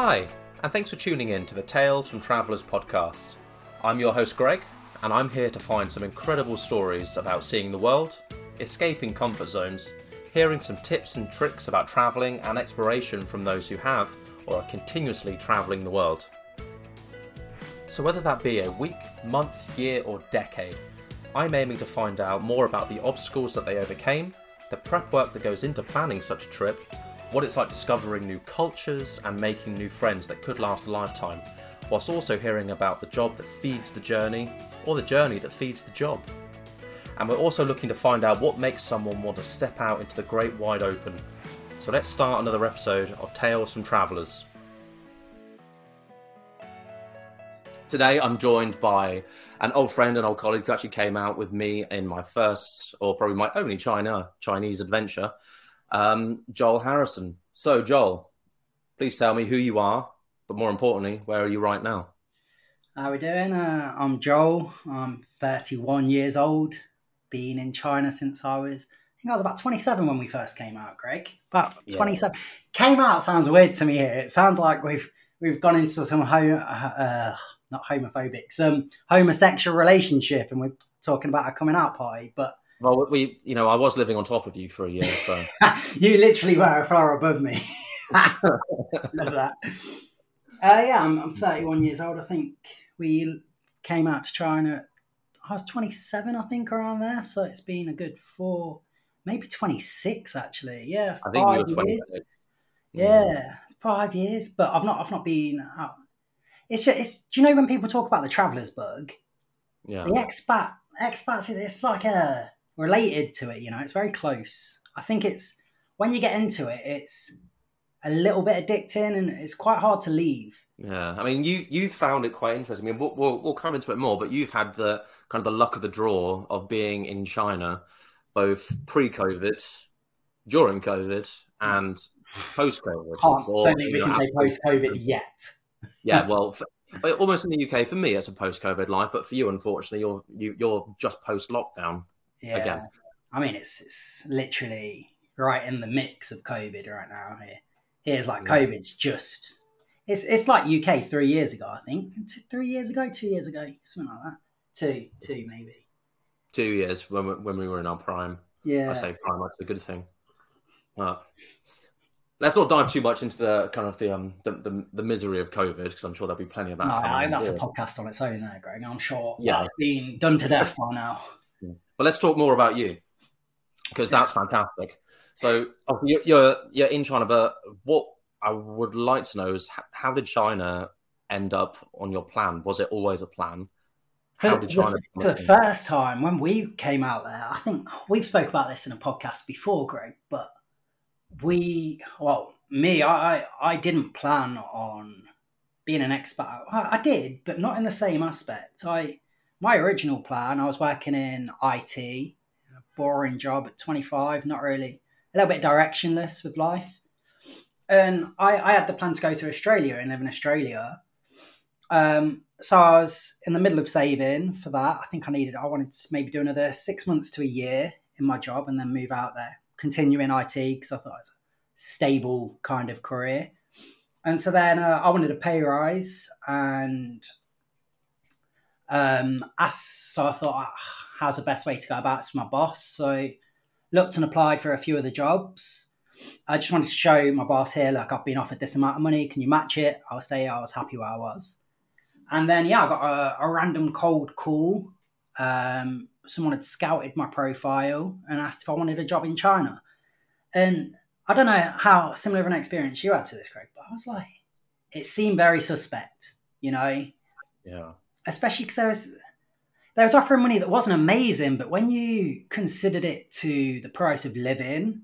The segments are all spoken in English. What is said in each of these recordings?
Hi, and thanks for tuning in to the Tales from Travellers podcast. I'm your host Greg, and I'm here to find some incredible stories about seeing the world, escaping comfort zones, hearing some tips and tricks about travelling and exploration from those who have or are continuously travelling the world. So, whether that be a week, month, year, or decade, I'm aiming to find out more about the obstacles that they overcame, the prep work that goes into planning such a trip, what it's like discovering new cultures and making new friends that could last a lifetime, whilst also hearing about the job that feeds the journey or the journey that feeds the job. And we're also looking to find out what makes someone want to step out into the great wide open. So let's start another episode of Tales from Travellers. Today I'm joined by an old friend and old colleague who actually came out with me in my first, or probably my only China Chinese adventure, um, Joel Harrison. So, Joel, please tell me who you are, but more importantly, where are you right now? How are we doing? Uh, I'm Joel. I'm 31 years old. Been in China since I was, I think I was about 27 when we first came out, Greg. About 27. Yeah. Came out sounds weird to me here. It sounds like we've we've gone into some home, uh, not homophobic, some homosexual relationship, and we're talking about a coming out party. But well, we, you know, I was living on top of you for a year, so you literally were a floor above me. Love that. Uh, yeah, I'm, I'm 31 years old. I think we came out to China. I was 27, I think, around there. So it's been a good four, maybe 26 actually. Yeah, I think you were 26. Yeah, yeah, five years. But I've not, I've not been. Out. It's just, it's. Do you know when people talk about the traveller's bug? Yeah. The expat, expats. It's like a related to it. You know, it's very close. I think it's when you get into it, it's a little bit addicting and it's quite hard to leave. Yeah, I mean, you you found it quite interesting. I mean, we'll, we'll, we'll come into it more, but you've had the kind of the luck of the draw of being in China, both pre-COVID, during COVID, and post-COVID. Can't, or, don't think we know, can say post-COVID yet. yeah, well, for, almost in the UK for me, it's a post-COVID life, but for you, unfortunately, you're you, are you are just post-lockdown. Yeah. Again. I mean, it's it's literally right in the mix of COVID right now. Here, here's like yeah. COVID's just it's it's like UK three years ago. I think three years ago, two years ago, something like that. Two, two maybe. Two years when we, when we were in our prime. Yeah, I say prime. That's a good thing. But let's not dive too much into the kind of the um the, the, the misery of COVID because I'm sure there'll be plenty of that. No, that's a podcast on its own, there, Greg. I'm sure. Yeah, that's been done to death by now. But let's talk more about you because that's fantastic. So oh. you're, you're, you're in China, but what I would like to know is how did China end up on your plan? Was it always a plan? How for, did China for the first time when we came out there? I think we've spoke about this in a podcast before, Greg. But we, well, me, I, I didn't plan on being an expat. I, I did, but not in the same aspect. I my original plan, I was working in IT, a boring job at 25, not really, a little bit directionless with life. And I, I had the plan to go to Australia and live in Australia. Um, so I was in the middle of saving for that. I think I needed, I wanted to maybe do another six months to a year in my job and then move out there, continue in IT because I thought it was a stable kind of career. And so then uh, I wanted a pay rise and um, asked, so I thought, ah, how's the best way to go about it to my boss? So looked and applied for a few of the jobs. I just wanted to show my boss here, like I've been offered this amount of money. Can you match it? I'll stay. I was happy where I was. And then yeah, I got a, a random cold call. Um, someone had scouted my profile and asked if I wanted a job in China. And I don't know how similar of an experience you had to this, Greg, but I was like, it seemed very suspect, you know? Yeah especially because there was they was offering money that wasn't amazing, but when you considered it to the price of living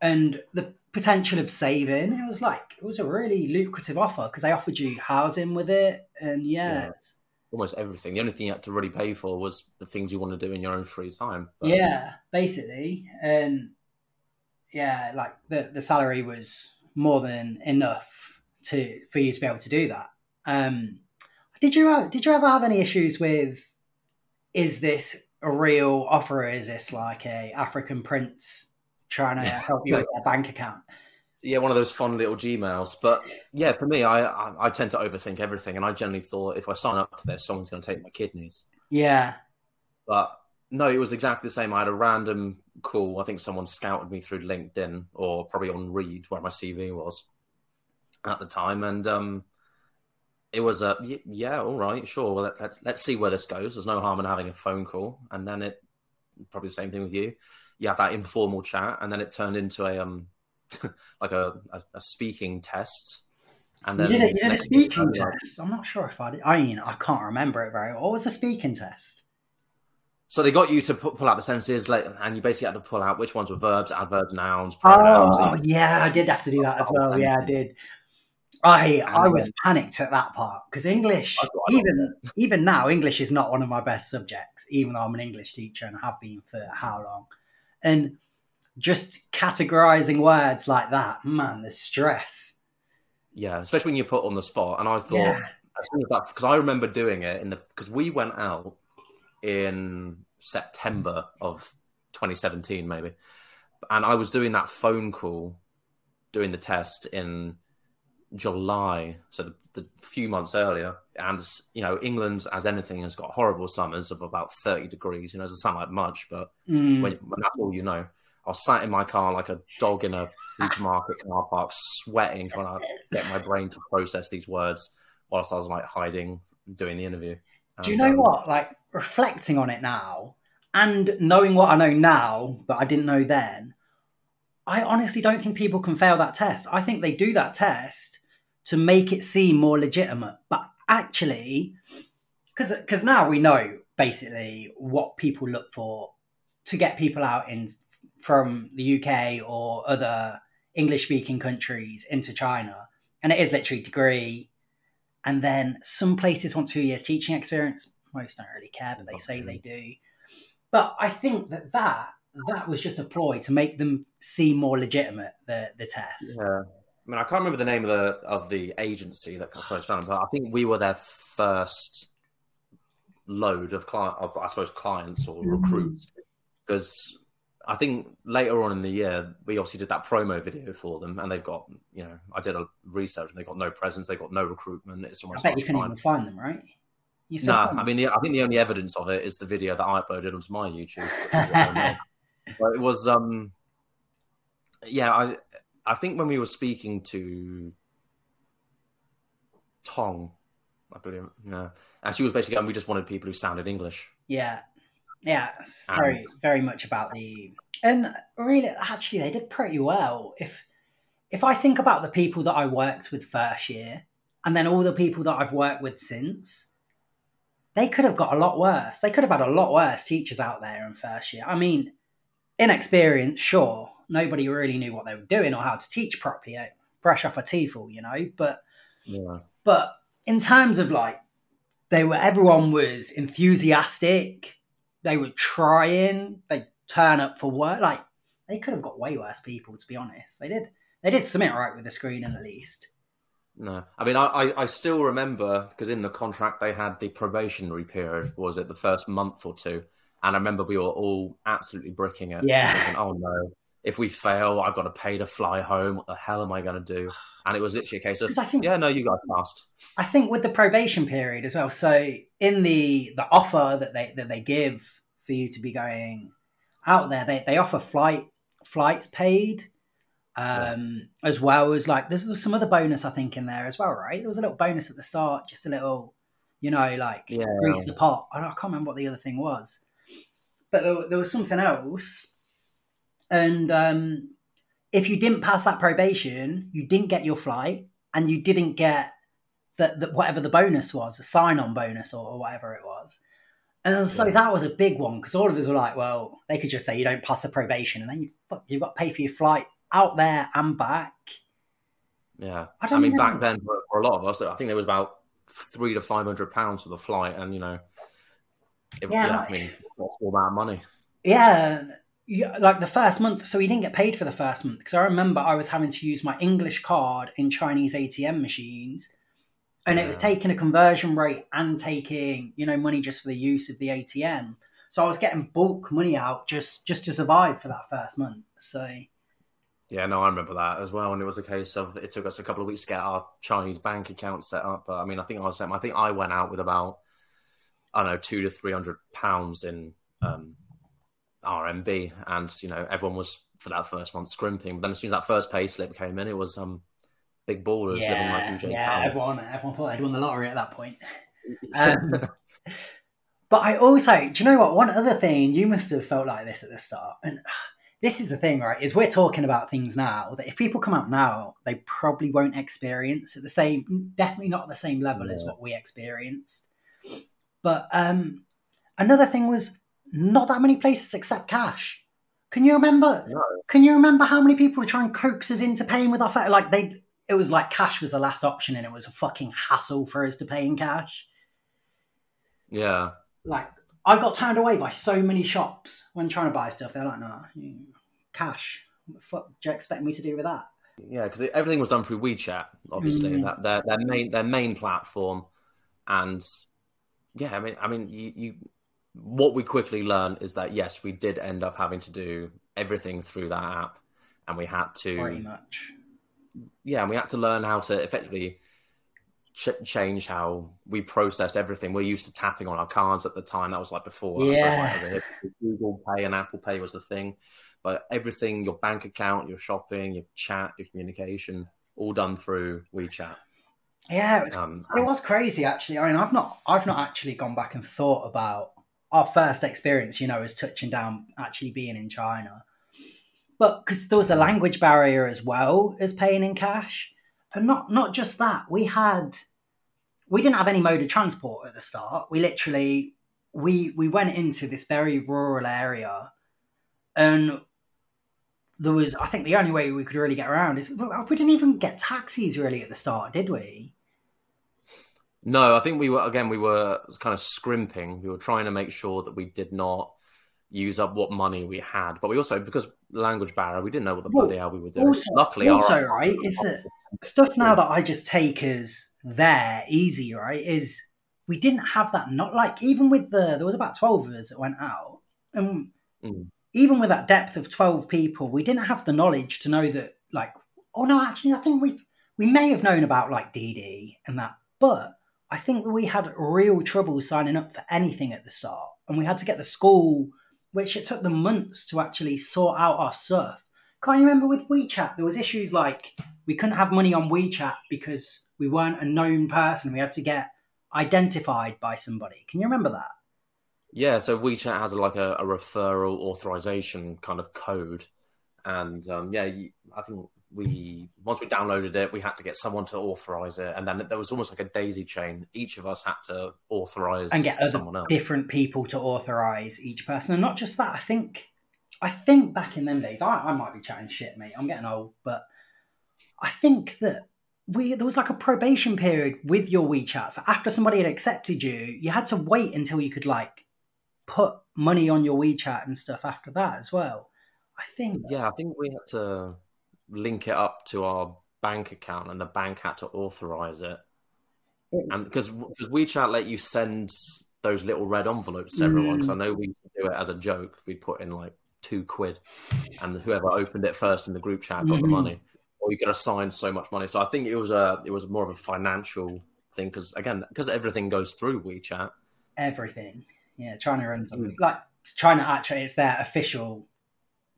and the potential of saving, it was like it was a really lucrative offer because they offered you housing with it, and yeah, yeah. almost everything. The only thing you had to really pay for was the things you want to do in your own free time. But... Yeah, basically, and yeah, like the the salary was more than enough to for you to be able to do that. Um, did you did you ever have any issues with? Is this a real offer? Or is this like a African prince trying to help you with their bank account? yeah, one of those fun little Gmails. But yeah, for me, I, I, I tend to overthink everything, and I generally thought if I sign up to this, someone's going to take my kidneys. Yeah. But no, it was exactly the same. I had a random call. I think someone scouted me through LinkedIn or probably on Reed, where my CV was at the time, and um, it was a yeah, all right, sure. Well, let's let's see where this goes. There's no harm in having a phone call, and then it probably the same thing with you. You have that informal chat, and then it turned into a um like a, a, a speaking test. And then you did, you did a speaking test. I'm not sure if I did. I mean, I can't remember it very well. What was a speaking test? So they got you to pull out the sentences, like, and you basically had to pull out which ones were verbs, adverbs, nouns, pronouns. Oh, yeah, I did have to do that as well. Yeah, I did. I I was panicked at that part because English, even even now, English is not one of my best subjects. Even though I'm an English teacher and have been for how long, and just categorizing words like that, man, the stress. Yeah, especially when you're put on the spot. And I thought, yeah. because I remember doing it in the because we went out in September of 2017, maybe, and I was doing that phone call, doing the test in July, so the, the, few months earlier, and you know England, as anything, has got horrible summers of about thirty degrees. You know, it doesn't sound like much, but mm. when, when, that's all you know. I was sat in my car like a dog in a supermarket car park, sweating, trying to get my brain to process these words, whilst I was like hiding, doing the interview. Do you know um, what? Like reflecting on it now, and knowing what I know now, but I didn't know then. I honestly don't think people can fail that test. I think they do that test to make it seem more legitimate. But actually, because because now we know basically what people look for to get people out in from the UK or other English speaking countries into China, and it is literally degree, and then some places want two years teaching experience. Most don't really care, but they say they do. But I think that that that was just a ploy to make them seem more legitimate the the test. Yeah. I mean, I can't remember the name of the of the agency that Cosmos found, but I think we were their first load of client, of, I suppose, clients or mm-hmm. recruits, because I think later on in the year we obviously did that promo video for them, and they've got, you know, I did a research, and they got no presence, they got no recruitment. It's almost I bet you can even find them, right? No, nah, I mean, the, I think the only evidence of it is the video that I uploaded onto my YouTube. but it was, um, yeah, I I think when we were speaking to Tong, I believe, yeah, and she was basically, and we just wanted people who sounded English. Yeah, yeah, it's very, and, very much about the, and really, actually, they did pretty well. If if I think about the people that I worked with first year, and then all the people that I've worked with since, they could have got a lot worse. They could have had a lot worse teachers out there in first year. I mean, inexperienced, sure, nobody really knew what they were doing or how to teach properly, eh, fresh off a TEFL, you know. But yeah. but in terms of like they were everyone was enthusiastic, they were trying, they turn up for work. Like they could have got way worse people, to be honest. They did they did submit right with the screening at least. No, I mean, I, I still remember because in the contract they had the probationary period. Was it the first month or two? And I remember we were all absolutely bricking it. Yeah. Thinking, oh no, if we fail, I've got to pay to fly home. What the hell am I going to do? And it was literally a case of, I think, yeah, no, you guys passed. I think with the probation period as well. So in the the offer that they that they give for you to be going out there, they, they offer flight flights paid, um, yeah. as well as like there's, some other bonus I think in there as well, right? There was a little bonus at the start, just a little, you know, like yeah. grease the pot. I, I can't remember what the other thing was, but there, there was something else and um, if you didn't pass that probation, you didn't get your flight, and you didn't get the, the whatever the bonus was, a sign-on bonus or, or whatever it was. And so yeah. that was a big one because all of us were like, well, they could just say you don't pass the probation, and then you fuck, you've got to pay for your flight out there and back. Yeah, I, I mean, know. back then for, for, a lot of us, I think there was about three to five hundred pounds for the flight, and you know, it, yeah, yeah I mean, all that money? Yeah, yeah, like the first month, so he didn't get paid for the first month because I remember I was having to use my English card in Chinese ATM machines, and yeah. it was taking a conversion rate and taking you know money just for the use of the ATM. So I was getting bulk money out just just to survive for that first month. So Yeah, no, I remember that as well. And it was a case of it took us a couple of weeks to get our Chinese bank account set up. But I mean, I think I was I think I went out with about I don't know two to three hundred pounds in um, RMB, and you know everyone was for that first month scrimping. But then as soon as that first pay slip came in, it was um big ballers yeah, living like. Yeah, everyone everyone thought they'd won the lottery at that point. Um, but I also, do you know what? One other thing you must have felt like this at the start, and this is the thing, right? Is we're talking about things now that if people come out now, they probably won't experience at the same, definitely not at the same level yeah. as what we experienced. But um, another thing was not that many places accept cash. Can you remember? No. Can you remember how many people were trying to coax us into paying with our phone? Like they, it was like cash was the last option, and it was a fucking hassle for us to pay in cash. Yeah. Like I got turned away by so many shops when trying to buy stuff. They're like, "No, cash. What the fuck do you expect me to do with that?" Yeah, because everything was done through WeChat, obviously. Mm. That their their main their main platform, and yeah, I mean, I mean, you, you what we quickly learned is that yes, we did end up having to do everything through that app, and we had to pretty much. Yeah, and we had to learn how to effectively ch- change how we processed everything. We're used to tapping on our cards at the time. That was like before. Yeah. Google Pay and Apple Pay was the thing, but everything, your bank account, your shopping, your chat, your communication, all done through WeChat. Yeah, it was, um, it was crazy actually. I mean, I've not, I've not actually gone back and thought about our first experience. You know, as touching down, actually being in China, but because there was the language barrier as well as paying in cash and not not just that, we had we didn't have any mode of transport at the start. We literally we we went into this very rural area, and there was I think the only way we could really get around is we didn't even get taxis really at the start, did we? No, I think we were again we were kind of scrimping. We were trying to make sure that we did not use up what money we had, but we also because language barrier, we didn't know what the bloody hell we were doing. Also, Luckily, also our, right is that stuff now that I just take as there easy, right? Is we didn't have that. Not like even with the there was about twelve of us that went out, and mm. even with that depth of twelve people, we didn't have the knowledge to know that. Like, oh no, actually, I think we we may have known about like DiDi and that, but I think that we had real trouble signing up for anything at the start, and we had to get the school, which it took them months to actually sort out our stuff. Can't you remember with WeChat? There was issues like we couldn't have money on WeChat because we weren't a known person. We had to get identified by somebody. Can you remember that? Yeah, so WeChat has like a, a referral authorization kind of code, and um, yeah, I think we once we downloaded it, we had to get someone to authorize it, and then there was almost like a daisy chain. Each of us had to authorize and get someone else. different people to authorize each person, and not just that. I think, I think back in them days, I, I might be chatting shit, mate. I'm getting old, but I think that we there was like a probation period with your WeChat. So after somebody had accepted you, you had to wait until you could like put money on your WeChat and stuff after that as well. I think. Yeah, I think we had to link it up to our bank account, and the bank had to authorize it. And because because WeChat let you send those little red envelopes to everyone, because mm. I know we do it as a joke. We put in like two quid, and whoever opened it first in the group chat got mm. the money or you get assigned so much money. So I think it was a it was more of a financial thing because again because everything goes through WeChat. Everything, yeah. China runs mm. like China actually it's their official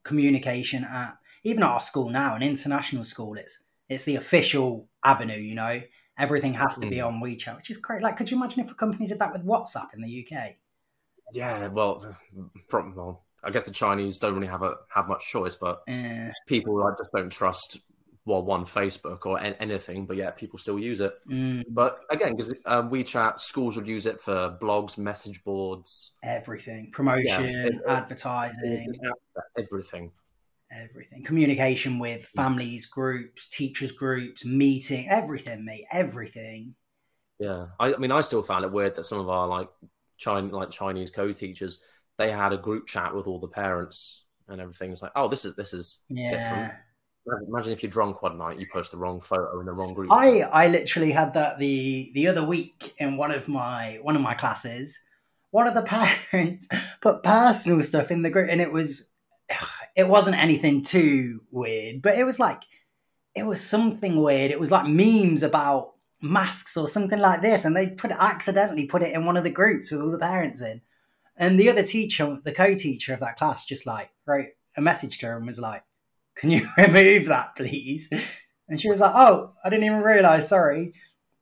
communication app. Even at our school now, an international school, it's it's the official avenue. You know, everything has to be on WeChat, which is great. Like, could you imagine if a company did that with WhatsApp in the UK? Yeah, well, well, I guess the Chinese don't really have a have much choice, but uh, people like just don't trust well, one Facebook or anything, but yeah, people still use it. Mm. But again, because um, WeChat, schools would use it for blogs, message boards, everything, promotion, yeah, it, advertising, everything, everything, communication with families, groups, teachers groups, meeting, everything, mate, everything. Yeah, I, I mean, I still found it weird that some of our like Chinese, like Chinese co-teachers, they had a group chat with all the parents and everything. It's like, oh, this is this is yeah. different Imagine if you're drunk one night, you post the wrong photo in the wrong group. I I literally had that the the other week in one of my one of my classes. One of the parents put personal stuff in the group, and it was it wasn't anything too weird, but it was like it was something weird. It was like memes about masks or something like this, and they put it, accidentally put it in one of the groups with all the parents in. And the other teacher, the co-teacher of that class, just like wrote a message to her and was like, "Can you remove that, please?" And she was like, "Oh, I didn't even realize. Sorry."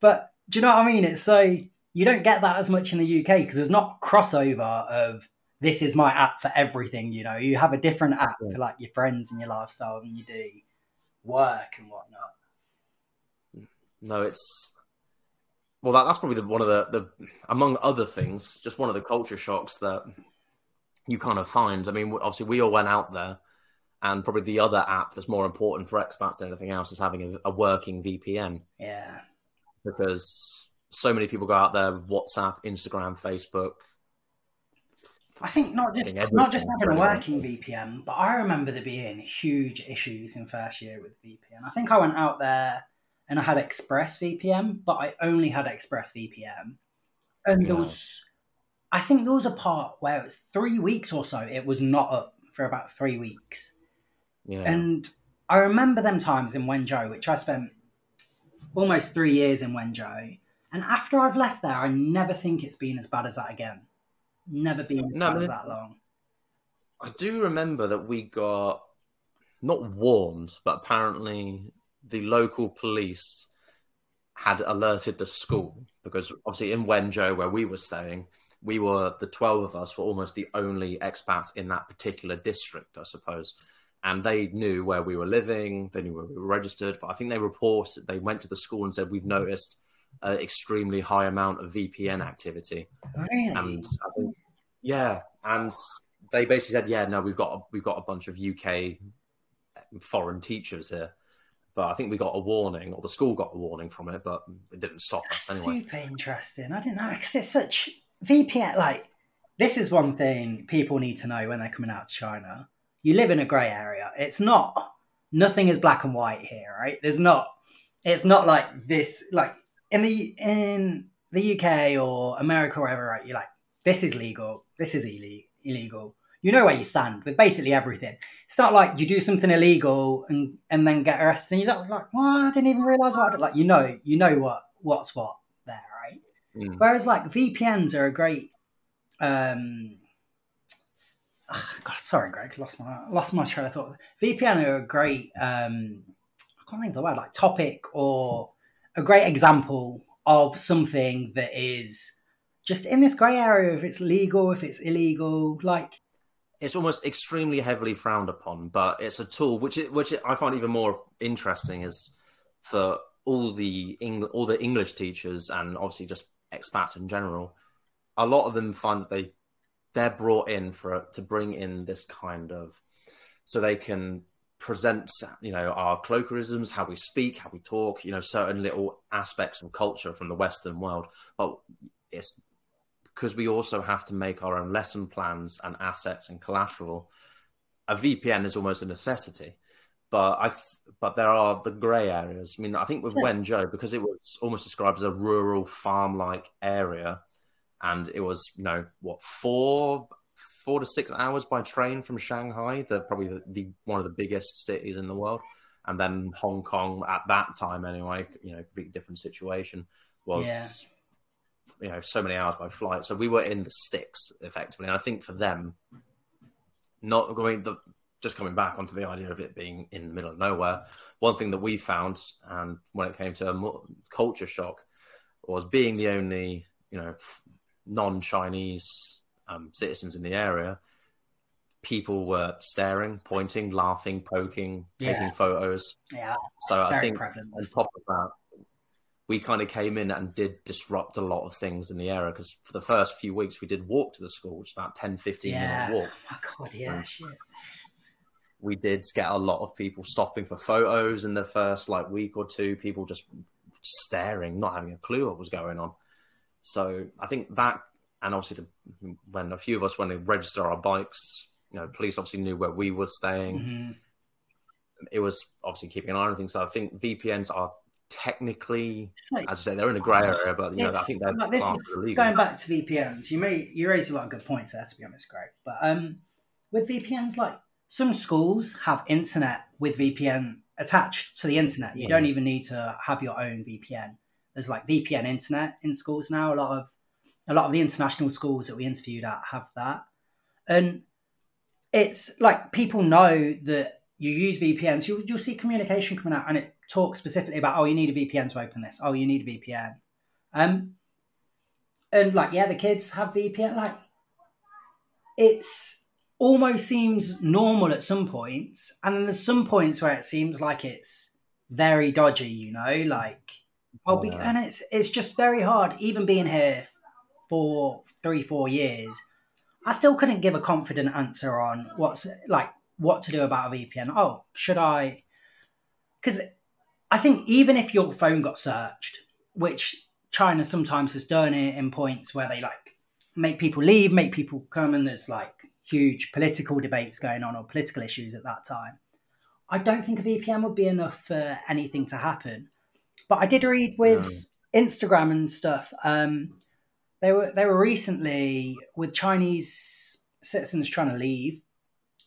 But do you know what I mean? It's so you don't get that as much in the UK because there's not crossover of this is my app for everything. You know, you have a different app yeah. for like your friends and your lifestyle than you do work and whatnot. No, it's well, that, that's probably the, one of the, the, among other things, just one of the culture shocks that you kind of find. I mean, obviously, we all went out there, and probably the other app that's more important for expats than anything else is having a, a working VPN. Yeah. Because so many people go out there, WhatsApp, Instagram, Facebook. I think not just not just having a working VPN, but I remember there being huge issues in first year with VPN. I think I went out there and I had ExpressVPN, but I only had ExpressVPN. And yeah. there was, I think there was a part where it was three weeks or so, it was not up for about three weeks. Yeah. And I remember them times in Wenzhou, which I spent almost three years in Wenzhou. And after I've left there, I never think it's been as bad as that again. Never been as no, bad as that long. I do remember that we got not warned, but apparently the local police had alerted the school because obviously in Wenzhou, where we were staying, we were the 12 of us were almost the only expats in that particular district, I suppose. And they knew where we were living, they knew where we were registered. But I think they reported, they went to the school and said, We've noticed an extremely high amount of VPN activity. Really? And I think, yeah. And they basically said, Yeah, no, we've got a, we've got a bunch of UK foreign teachers here. But I think we got a warning, or the school got a warning from it, but it didn't stop us anyway. Super interesting. I didn't know because it's such VPN. Like this is one thing people need to know when they're coming out to China. You live in a grey area. It's not nothing is black and white here, right? There's not. It's not like this. Like in the in the UK or America, or wherever, right? You're like, this is legal. This is illegal you know where you stand with basically everything. It's not like you do something illegal and and then get arrested and you're like, well, I didn't even realize what I did. Like you know, you know what what's what there, right? Mm. Whereas like VPNs are a great. um oh, God, sorry, Greg, lost my lost my train of thought. VPN are a great. um I can't think of the word like topic or a great example of something that is just in this grey area if it's legal if it's illegal like it's almost extremely heavily frowned upon, but it's a tool which it, which it, I find even more interesting is for all the Eng- all the English teachers and obviously just expats in general. A lot of them find that they they're brought in for to bring in this kind of so they can present you know our colloquialisms how we speak how we talk you know certain little aspects of culture from the western world but it's because we also have to make our own lesson plans and assets and collateral, a VPN is almost a necessity. But I, but there are the grey areas. I mean, I think with so, Wenzhou, because it was almost described as a rural farm-like area, and it was, you know, what four, four to six hours by train from Shanghai, the probably the, the one of the biggest cities in the world, and then Hong Kong at that time anyway, you know, completely different situation was. Yeah you know so many hours by flight. So we were in the sticks effectively, and I think for them, not going the just coming back onto the idea of it being in the middle of nowhere. One thing that we found, and when it came to a culture shock, was being the only you know non-Chinese um, citizens in the area. People were staring, pointing, laughing, poking, taking photos. Yeah. So I think prevalent. on top of that, we kind of came in and did disrupt a lot of things in the area because for the first few weeks we did walk to the school, which is about 10, 15 yeah. minute walk. Oh my God, yeah. We did get a lot of people stopping for photos in the first like week or two, people just staring, not having a clue what was going on. So I think that, and obviously the, when a few of us went to register our bikes, you know, police obviously knew where we were staying. Mm-hmm. It was obviously keeping an eye on things. So I think VPNs are technically, like, as I say, they're in a grey area, but you know, I think they're like this is going back to VPNs. You may you raise a lot of good points there, to be honest, Greg. But um, with VPNs, like some schools have internet with VPN attached to the internet. You yeah. don't even need to have your own VPN. There's like VPN internet in schools now. A lot of a lot of the international schools that we interviewed at have that, and it's like people know that you use VPNs. You'll, you'll see communication coming out, and it talks specifically about oh, you need a VPN to open this. Oh, you need a VPN. Um, and like yeah, the kids have VPN. Like it's almost seems normal at some points, and then there's some points where it seems like it's very dodgy. You know, like oh, be, and it's it's just very hard. Even being here for three four years, I still couldn't give a confident answer on what's like what to do about a VPN. Oh, should I? Because I think even if your phone got searched, which China sometimes has done it in points where they like make people leave, make people come, and there's like huge political debates going on or political issues at that time. I don't think a VPN would be enough for anything to happen. But I did read with no. Instagram and stuff. Um, they were they were recently with Chinese citizens trying to leave.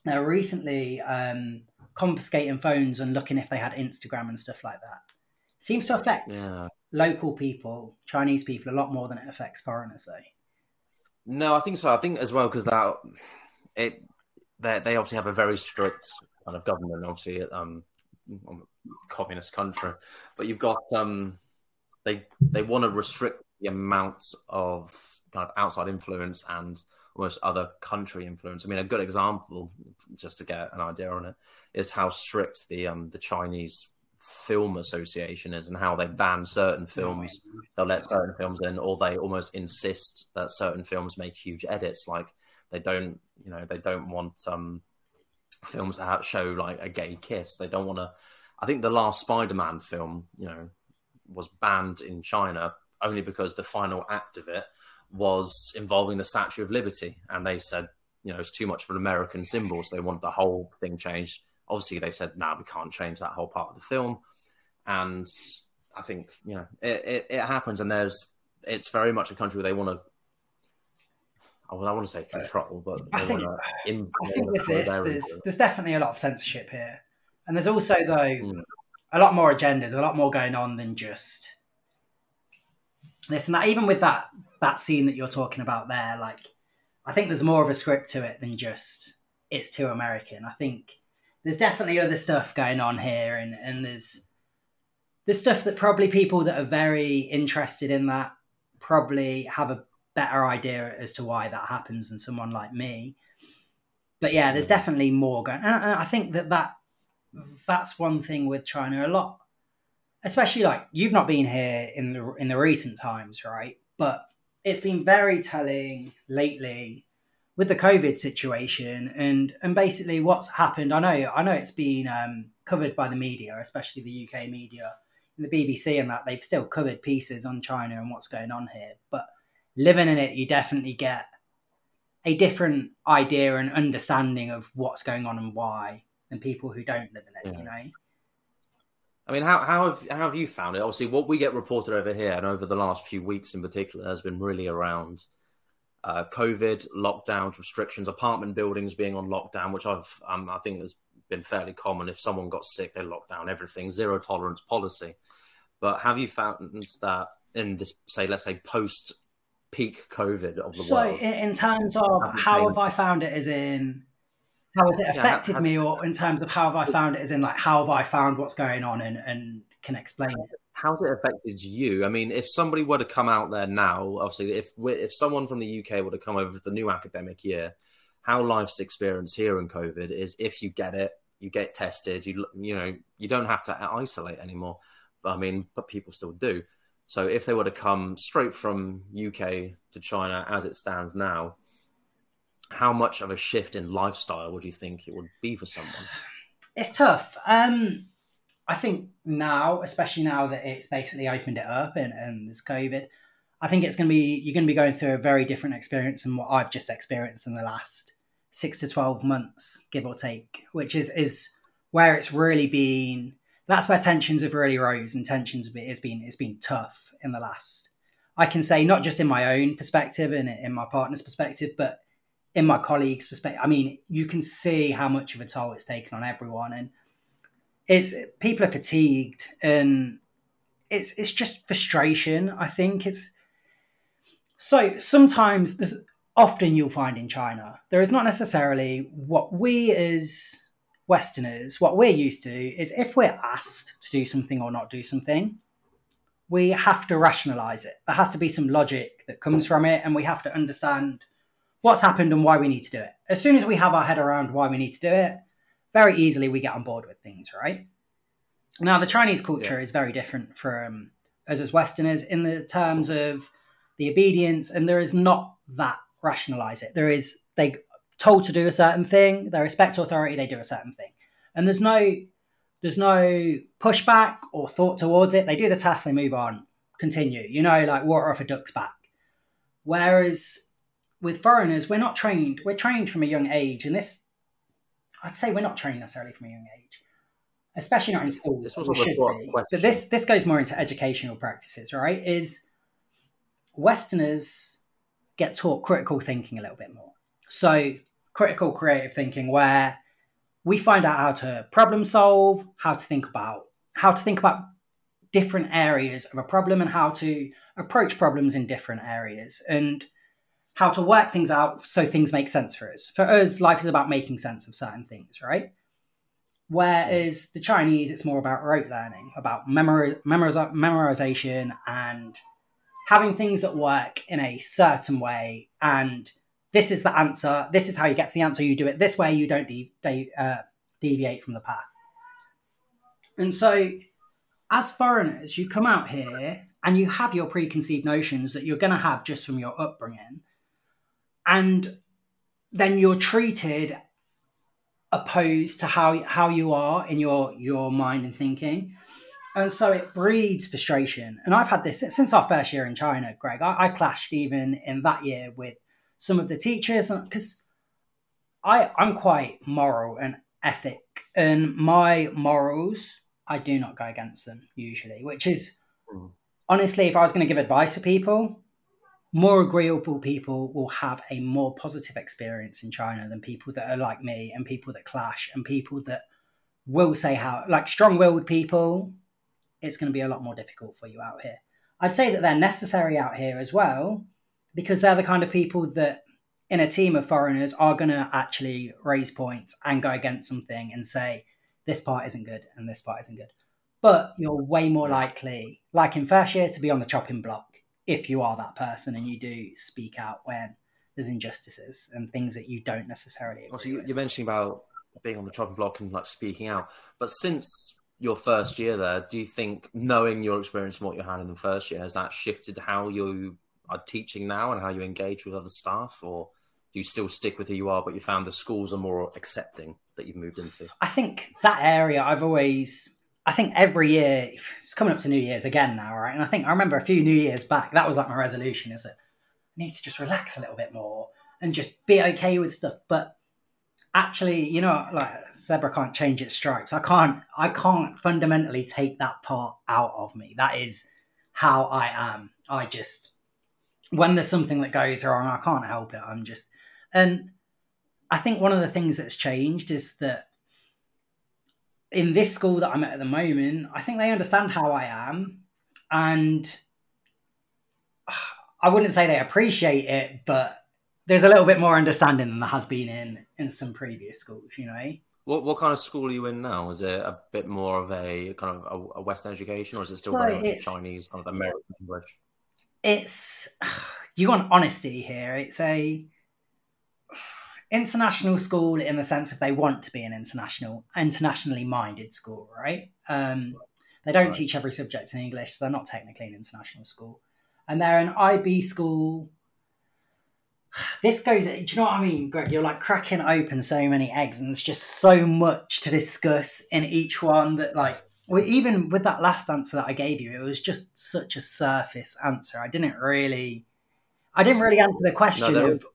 They were recently um, confiscating phones and looking if they had Instagram and stuff like that. Seems to affect yeah. local people, Chinese people, a lot more than it affects foreigners. Though. No, I think so. I think as well because that it they they obviously have a very strict kind of government, obviously, um, communist country, but you've got um, they they want to restrict the amount of kind of outside influence and almost other country influence. I mean, a good example, just to get an idea on it, is how strict the um, the Chinese film association is and how they ban certain films. They'll let certain films in, or they almost insist that certain films make huge edits. Like they don't, you know, they don't want um, films that show like a gay kiss. They don't want to. I think the last Spider-Man film, you know, was banned in China only because the final act of it was involving the Statue of Liberty, and they said, you know, it's too much of an American symbol, so they want the whole thing changed. Obviously, they said, "No, nah, we can't change that whole part of the film," and I think you know it, it, it happens, and there's it's very much a country where they want to well, I want to say control, but I think, in, I think with this, there's, there's definitely a lot of censorship here. And there's also, though, mm. a lot more agendas, a lot more going on than just this and that. Even with that that scene that you're talking about there, like, I think there's more of a script to it than just it's too American. I think there's definitely other stuff going on here, and, and there's there's stuff that probably people that are very interested in that probably have a better idea as to why that happens than someone like me. But yeah, there's definitely more going, and I think that that that's one thing with China a lot, especially like you've not been here in the in the recent times, right? But it's been very telling lately with the COVID situation and and basically what's happened. I know I know it's been um, covered by the media, especially the UK media, and the BBC, and that they've still covered pieces on China and what's going on here, but living in it, you definitely get a different idea and understanding of what's going on and why than people who don't live in it. Yeah. You know. I mean, how how have how have you found it? Obviously, what we get reported over here and over the last few weeks in particular has been really around uh, COVID, lockdowns, restrictions, apartment buildings being on lockdown, which I've um, I think has been fairly common. If someone got sick, they locked down everything, zero tolerance policy. But have you found that in this, say, let's say post peak COVID of the so world. So, in terms of how have I found it, as in how has it affected yeah, has, me, or in terms of how have I found it, as in like how have I found what's going on and, and can explain it? How's it affected you? I mean, if somebody were to come out there now, obviously, if if someone from the UK were to come over for the new academic year, how life's experience here in COVID is if you get it, you get tested, you you know, you don't have to isolate anymore. But I mean, but people still do. So if they were to come straight from UK to China as it stands now, how much of a shift in lifestyle would you think it would be for someone? It's tough. Um, I think now, especially now that it's basically opened it up and, and there's COVID, I think it's going to be you're going to be going through a very different experience than what I've just experienced in the last six to twelve months, give or take, which is is where it's really been that's where tensions have really rose and tensions has been it's been tough in the last. I can say not just in my own perspective and in my partner's perspective, but in my colleagues' perspective, I mean, you can see how much of a toll it's taken on everyone, and it's people are fatigued, and it's it's just frustration. I think it's so sometimes there's often you'll find in China there is not necessarily what we as Westerners what we're used to is if we're asked to do something or not do something, we have to rationalize it. There has to be some logic that comes from it, and we have to understand what's happened and why we need to do it. As soon as we have our head around why we need to do it, very easily we get on board with things, right? Now, the Chinese culture yeah. is very different from us as Westerners in the terms of the obedience, and there is not that rationalize it. There is they told to do a certain thing, they respect authority, they do a certain thing, and there's no there's no pushback or thought towards it. They do the task, they move on, continue. You know, like water off a duck's back. Whereas with foreigners, we're not trained. We're trained from a young age, and this, I'd say, we're not trained necessarily from a young age, especially not in schools. This was should be. But this this goes more into educational practices, right? Is Westerners get taught critical thinking a little bit more. So critical creative thinking, where we find out how to problem solve, how to think about how to think about different areas of a problem and how to approach problems in different areas and how to work things out so things make sense for us. For us, life is about making sense of certain things, right? Whereas the Chinese, it's more about rote learning, about memori- memoriz- memorization and having things that work in a certain way and this is the answer. This is how you get to the answer. You do it this way. You don't de- de- uh, deviate from the path. And so, as foreigners, you come out here and you have your preconceived notions that you're going to have just from your upbringing, and then you're treated opposed to how how you are in your your mind and thinking. And so it breeds frustration. And I've had this since our first year in China, Greg. I, I clashed even in that year with some of the teachers because I I'm quite moral and ethic, and my morals I do not go against them usually, which is mm. honestly, if I was going to give advice for people, more agreeable people will have a more positive experience in China than people that are like me and people that clash and people that will say how like strong-willed people it's going to be a lot more difficult for you out here. I'd say that they're necessary out here as well because they're the kind of people that in a team of foreigners are going to actually raise points and go against something and say this part isn't good and this part isn't good. But you're way more likely like in first year to be on the chopping block if you are that person and you do speak out when there's injustices and things that you don't necessarily also, you, you're mentioning about being on the chopping block and like speaking out. But since your first year there do you think knowing your experience and what you had in the first year has that shifted how you are teaching now and how you engage with other staff, or do you still stick with who you are, but you found the schools are more accepting that you've moved into? I think that area I've always, I think every year, it's coming up to New Year's again now, right? And I think I remember a few New Years back, that was like my resolution is that I need to just relax a little bit more and just be okay with stuff. But actually, you know, like zebra can't change its stripes. I can't, I can't fundamentally take that part out of me. That is how I am. I just when there's something that goes wrong, I can't help it. I'm just, and I think one of the things that's changed is that in this school that I'm at at the moment, I think they understand how I am, and I wouldn't say they appreciate it, but there's a little bit more understanding than there has been in in some previous schools. You know. What what kind of school are you in now? Is it a bit more of a kind of a, a Western education, or is it still so very much Chinese, kind of American English? it's you want honesty here. It's a international school in the sense if they want to be an international internationally minded school, right? Um, they don't right. teach every subject in English, so they're not technically an international school. And they're an IB school. This goes, do you know what I mean, Greg? You're like cracking open so many eggs, and there's just so much to discuss in each one that, like, even with that last answer that I gave you, it was just such a surface answer. I didn't really, I didn't really answer the question no, of,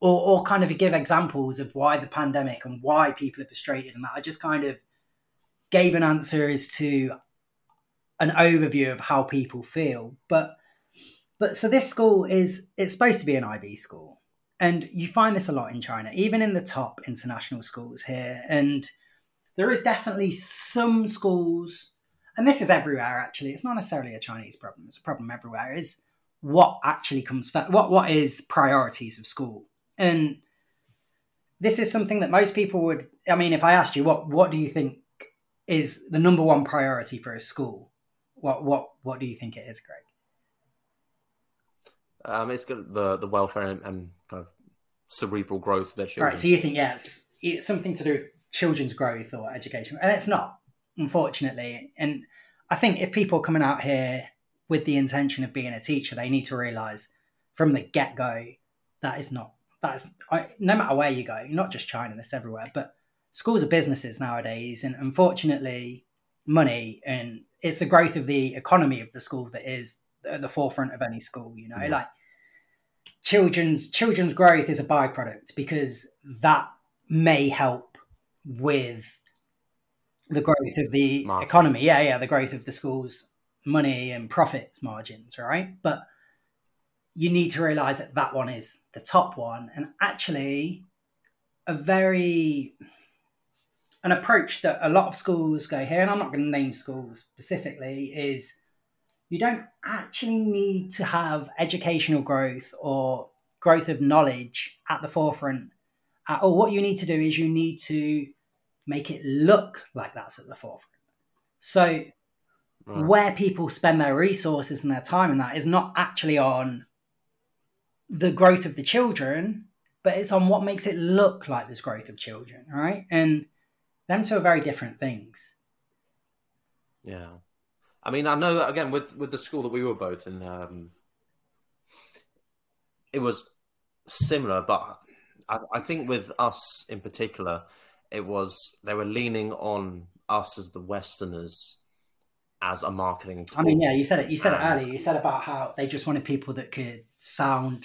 or, or kind of give examples of why the pandemic and why people are frustrated and that. I just kind of gave an answer as to an overview of how people feel. But, but so this school is, it's supposed to be an IB school. And you find this a lot in China, even in the top international schools here. And there is definitely some schools, and this is everywhere actually, it's not necessarily a Chinese problem, it's a problem everywhere, is what actually comes first, what, what is priorities of school. And this is something that most people would, I mean, if I asked you, what, what do you think is the number one priority for a school? What, what, what do you think it is, Greg? Um, it's good the the welfare and, and, kind of cerebral growth of their children. Right. So you think yes, it's something to do with children's growth or education, and it's not, unfortunately. And I think if people are coming out here with the intention of being a teacher, they need to realise from the get go that is not that's I, no matter where you go, not just China, this everywhere, but schools are businesses nowadays, and unfortunately, money and it's the growth of the economy of the school that is at the forefront of any school. You know, mm-hmm. like children's children's growth is a byproduct because that may help with the growth of the Market. economy. Yeah, yeah, the growth of the school's money and profits margins, right? But you need to realize that that one is the top one, and actually, a very an approach that a lot of schools go here, and I'm not going to name schools specifically, is you don't actually need to have educational growth or growth of knowledge at the forefront at all. What you need to do is you need to make it look like that's at the forefront. So, right. where people spend their resources and their time and that is not actually on the growth of the children, but it's on what makes it look like there's growth of children, right? And them two are very different things. Yeah. I mean, I know again with with the school that we were both in, um, it was similar, but I, I think with us in particular, it was they were leaning on us as the Westerners as a marketing. Tool. I mean, yeah, you said it. You said and, it earlier. You said about how they just wanted people that could sound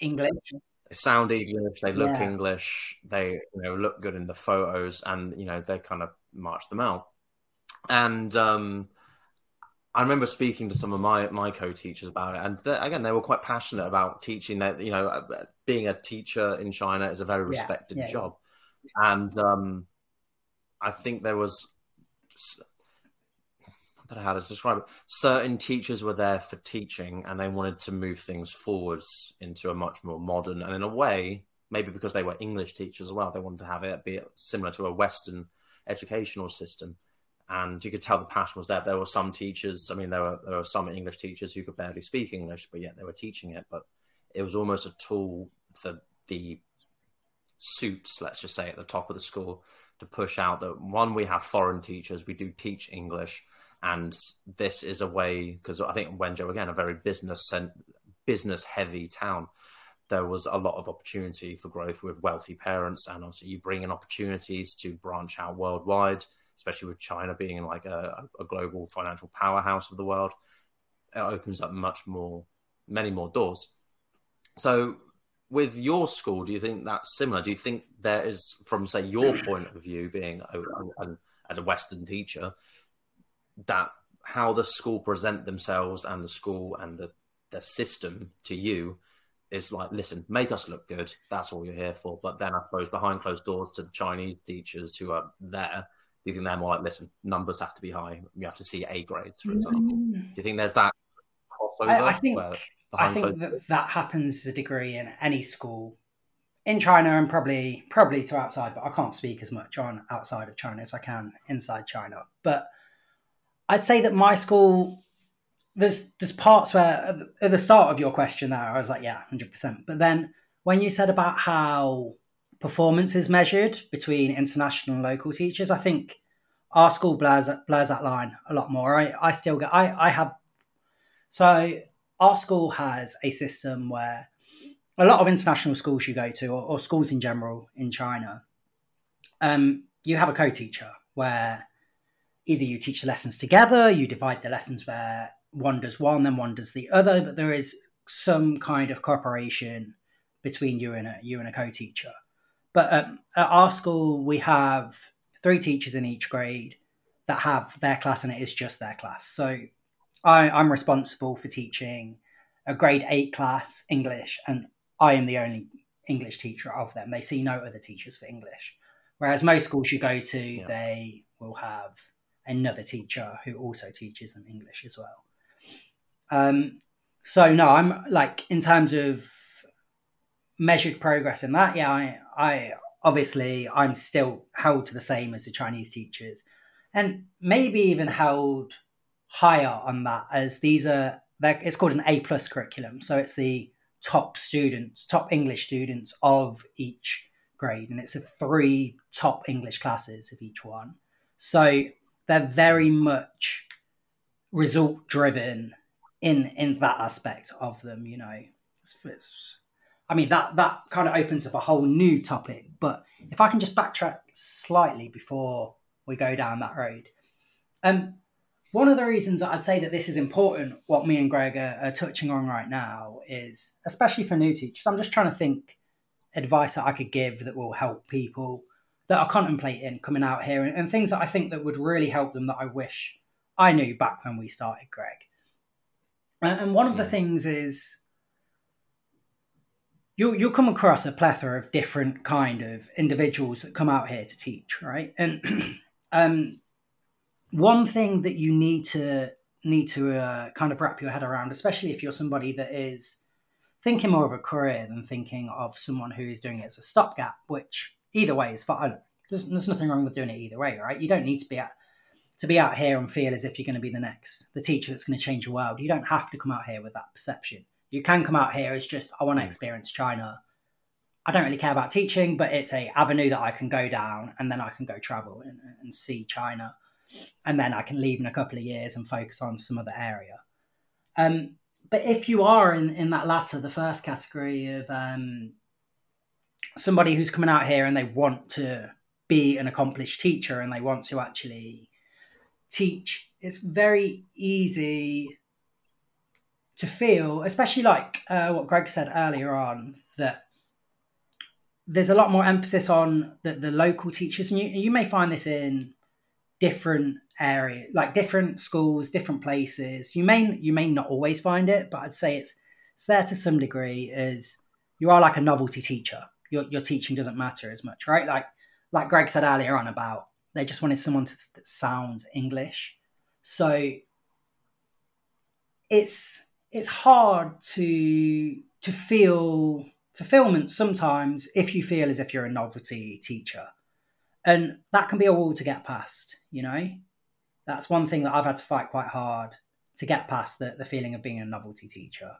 English. They sound English. They look yeah. English. They you know look good in the photos, and you know they kind of march them out. And um, I remember speaking to some of my my co-teachers about it, and again, they were quite passionate about teaching. That you know, uh, being a teacher in China is a very respected yeah, yeah, job, and um, I think there was. I don't know how to describe it. Certain teachers were there for teaching, and they wanted to move things forwards into a much more modern, and in a way, maybe because they were English teachers as well, they wanted to have it be similar to a Western educational system and you could tell the passion was there. There were some teachers. I mean, there were there were some English teachers who could barely speak English, but yet they were teaching it. But it was almost a tool for the suits, let's just say, at the top of the school to push out that one, we have foreign teachers, we do teach English, and this is a way because I think Wenzhou again a very business business heavy town. There was a lot of opportunity for growth with wealthy parents, and also you bring in opportunities to branch out worldwide especially with China being like a, a global financial powerhouse of the world, it opens up much more, many more doors. So, with your school, do you think that's similar? Do you think there is, from say your point of view, being a, a, a Western teacher, that how the school present themselves and the school and the the system to you is like, listen, make us look good. That's all you're here for. But then I suppose behind closed doors to the Chinese teachers who are there, you think they're more like, listen, numbers have to be high. You have to see A grades, for example. Mm. Do you think there's that crossover? I, I think I think that that happens to a degree in any school in China and probably probably to outside, but I can't speak as much on outside of China as I can inside China. But I'd say that my school there's there's parts where at the start of your question there I was like yeah 100% but then when you said about how performance is measured between international and local teachers. I think our school blurs blurs that line a lot more. I, I still get I, I have so our school has a system where a lot of international schools you go to or, or schools in general in China, um, you have a co-teacher where either you teach the lessons together, you divide the lessons where one does one, then one does the other, but there is some kind of cooperation between you and a you and a co-teacher. But um, at our school, we have three teachers in each grade that have their class, and it is just their class. So I, I'm responsible for teaching a grade eight class English, and I am the only English teacher of them. They see no other teachers for English. Whereas most schools you go to, yeah. they will have another teacher who also teaches them English as well. Um, so no, I'm like in terms of measured progress in that. Yeah, I, I obviously I'm still held to the same as the Chinese teachers, and maybe even held higher on that as these are. It's called an A plus curriculum, so it's the top students, top English students of each grade, and it's a three top English classes of each one. So they're very much result driven in in that aspect of them. You know, it's, it's, I mean that that kind of opens up a whole new topic. But if I can just backtrack slightly before we go down that road, um, one of the reasons I'd say that this is important, what me and Greg are, are touching on right now, is especially for new teachers. I'm just trying to think advice that I could give that will help people that are contemplating coming out here and, and things that I think that would really help them that I wish I knew back when we started, Greg. And one of the things is you'll you'll come across a plethora of different kind of individuals that come out here to teach, right? And um, one thing that you need to need to uh, kind of wrap your head around, especially if you're somebody that is thinking more of a career than thinking of someone who is doing it as a stopgap, which either way is fine. There's, there's nothing wrong with doing it either way, right? You don't need to be at to be out here and feel as if you're going to be the next the teacher that's going to change the world. You don't have to come out here with that perception. You can come out here as just I want to mm. experience China. I don't really care about teaching, but it's a avenue that I can go down and then I can go travel and, and see China, and then I can leave in a couple of years and focus on some other area. Um, but if you are in, in that latter, the first category of um, somebody who's coming out here and they want to be an accomplished teacher and they want to actually teach, it's very easy to feel, especially like uh, what Greg said earlier on, that there's a lot more emphasis on the, the local teachers. And you, you may find this in different areas, like different schools, different places. You may you may not always find it, but I'd say it's it's there to some degree. Is you are like a novelty teacher. Your your teaching doesn't matter as much, right? Like like Greg said earlier on about they just wanted someone to, that sounds English. So it's it's hard to to feel fulfillment sometimes if you feel as if you're a novelty teacher. And that can be a wall to get past, you know? That's one thing that I've had to fight quite hard to get past the, the feeling of being a novelty teacher.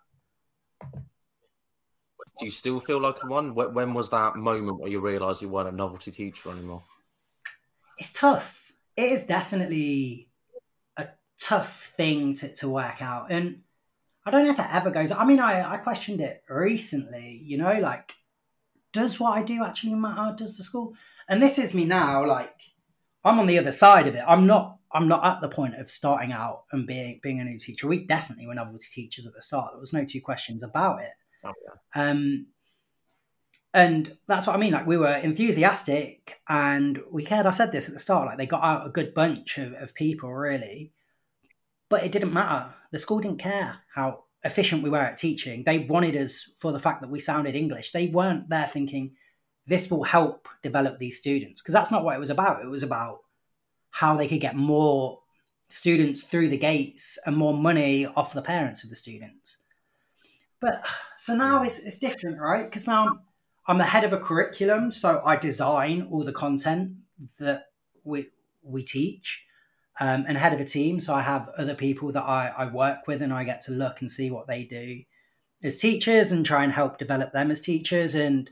Do you still feel like one? When was that moment where you realised you weren't a novelty teacher anymore? it's tough. It is definitely a tough thing to, to work out. And I don't know if it ever goes. I mean, I, I questioned it recently, you know, like, does what I do actually matter? Does the school? And this is me now, like, I'm on the other side of it. I'm not I'm not at the point of starting out and being being a new teacher. We definitely were novelty teachers at the start. There was no two questions about it. Oh, yeah. Um, and that's what I mean. Like we were enthusiastic and we cared. I said this at the start. Like they got out a good bunch of, of people, really, but it didn't matter. The school didn't care how efficient we were at teaching. They wanted us for the fact that we sounded English. They weren't there thinking this will help develop these students because that's not what it was about. It was about how they could get more students through the gates and more money off the parents of the students. But so now it's, it's different, right? Because now I'm the head of a curriculum, so I design all the content that we we teach, um, and head of a team, so I have other people that I, I work with, and I get to look and see what they do as teachers and try and help develop them as teachers. And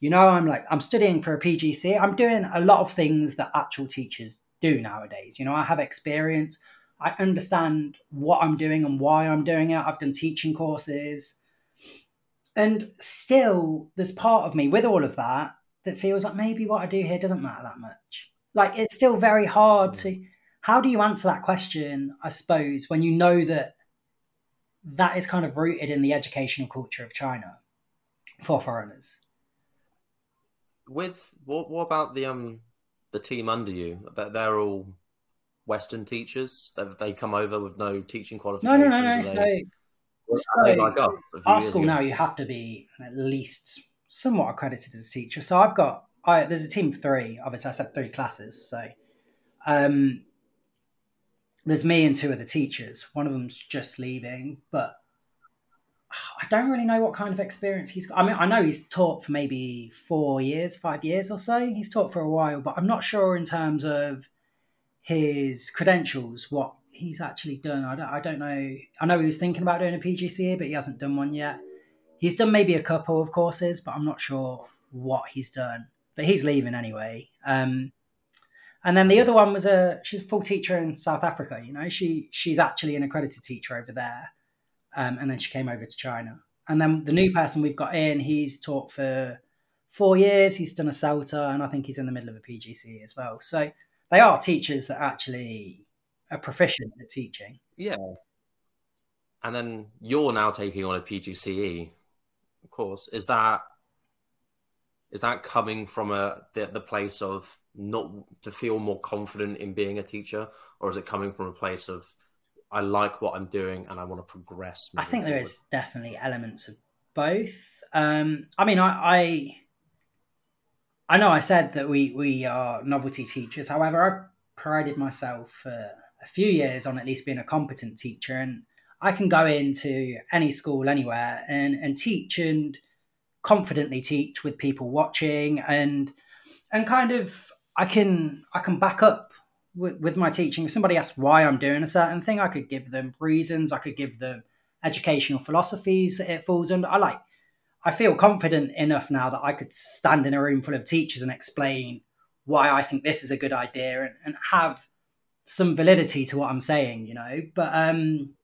you know, I'm like I'm studying for a PGCE. I'm doing a lot of things that actual teachers do nowadays. You know, I have experience. I understand what I'm doing and why I'm doing it. I've done teaching courses. And still, there's part of me with all of that that feels like maybe what I do here doesn't matter that much. Like it's still very hard to. How do you answer that question? I suppose when you know that that is kind of rooted in the educational culture of China for foreigners. With what? What about the um the team under you? That they're all Western teachers. They, they come over with no teaching qualifications. No, no, no, no. So so, like us, our school now, you have to be at least somewhat accredited as a teacher. So I've got, I, there's a team of three. Obviously, I said three classes. So um, there's me and two other teachers. One of them's just leaving, but I don't really know what kind of experience he's got. I mean, I know he's taught for maybe four years, five years or so. He's taught for a while, but I'm not sure in terms of his credentials what he's actually done. I don't, I don't know. I know he was thinking about doing a PGCE, but he hasn't done one yet. He's done maybe a couple of courses, but I'm not sure what he's done. But he's leaving anyway. Um, and then the other one was a she's a full teacher in South Africa. You know, she she's actually an accredited teacher over there. Um, and then she came over to China. And then the new person we've got in, he's taught for four years. He's done a CELTA, and I think he's in the middle of a PGCE as well. So they are teachers that actually are proficient at teaching. Yeah. And then you're now taking on a PGCE, of course. Is that is that coming from a the, the place of not to feel more confident in being a teacher, or is it coming from a place of I like what I'm doing and I want to progress? I think there is definitely elements of both. Um, I mean, I, I I know I said that we we are novelty teachers. However, I've prided myself for a few years on at least being a competent teacher, and I can go into any school anywhere and and teach and confidently teach with people watching and and kind of I can I can back up with, with my teaching. If somebody asks why I'm doing a certain thing, I could give them reasons. I could give them educational philosophies that it falls under. I like. I feel confident enough now that I could stand in a room full of teachers and explain why I think this is a good idea and, and have some validity to what I'm saying, you know. But um,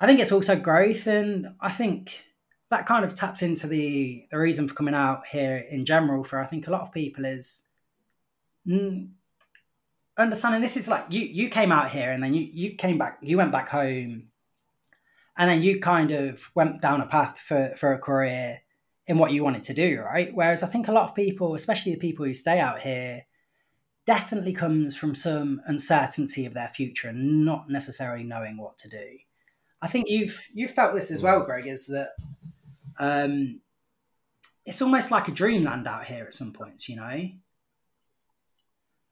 I think it's also growth, and I think that kind of taps into the the reason for coming out here in general for I think a lot of people is mm, understanding this is like you you came out here and then you you came back you went back home and then you kind of went down a path for for a career in what you wanted to do right whereas i think a lot of people especially the people who stay out here definitely comes from some uncertainty of their future and not necessarily knowing what to do i think you've you've felt this as well greg is that um it's almost like a dreamland out here at some points you know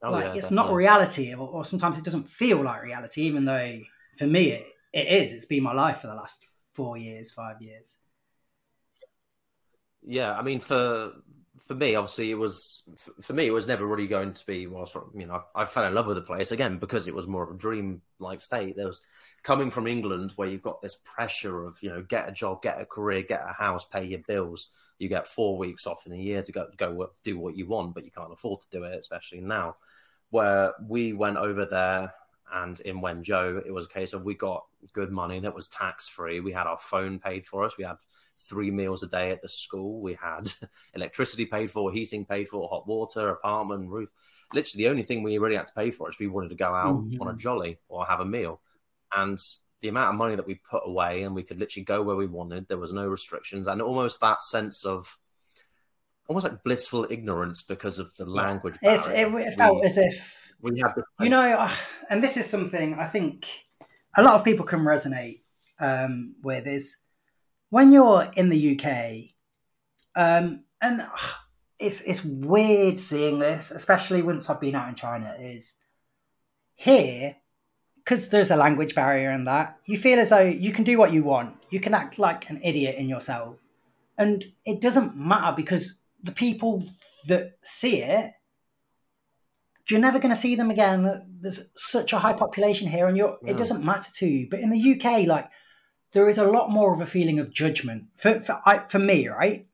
Oh, like yeah, it's definitely. not reality, or, or, sometimes it doesn't feel like reality, even though for me it, it is. It's been my life for the last four years, five years. Yeah, I mean, for for me, obviously, it was for me. It was never really going to be. Well, you know, I, fell in love with the place again because it was more of a dream-like state. There was coming from England, where you've got this pressure of you know, get a job, get a career, get a house, pay your bills. You get four weeks off in a year to go go do what you want, but you can't afford to do it, especially now where we went over there and in Wenzhou, it was a case of we got good money that was tax free. We had our phone paid for us. We had three meals a day at the school. We had electricity paid for, heating paid for, hot water, apartment, roof. Literally, the only thing we really had to pay for is we wanted to go out mm-hmm. on a jolly or have a meal. And the amount of money that we put away, and we could literally go where we wanted. There was no restrictions, and almost that sense of almost like blissful ignorance because of the language. it, it, felt we, as if we had the, you know, uh, and this is something I think a lot of people can resonate um, with is when you're in the UK, um, and uh, it's it's weird seeing this, especially once I've been out in China. Is here because there's a language barrier and that you feel as though you can do what you want, you can act like an idiot in yourself, and it doesn't matter because the people that see it, you're never going to see them again. There's such a high population here, and you're, it doesn't matter to you. But in the UK, like there is a lot more of a feeling of judgment for for, I, for me, right?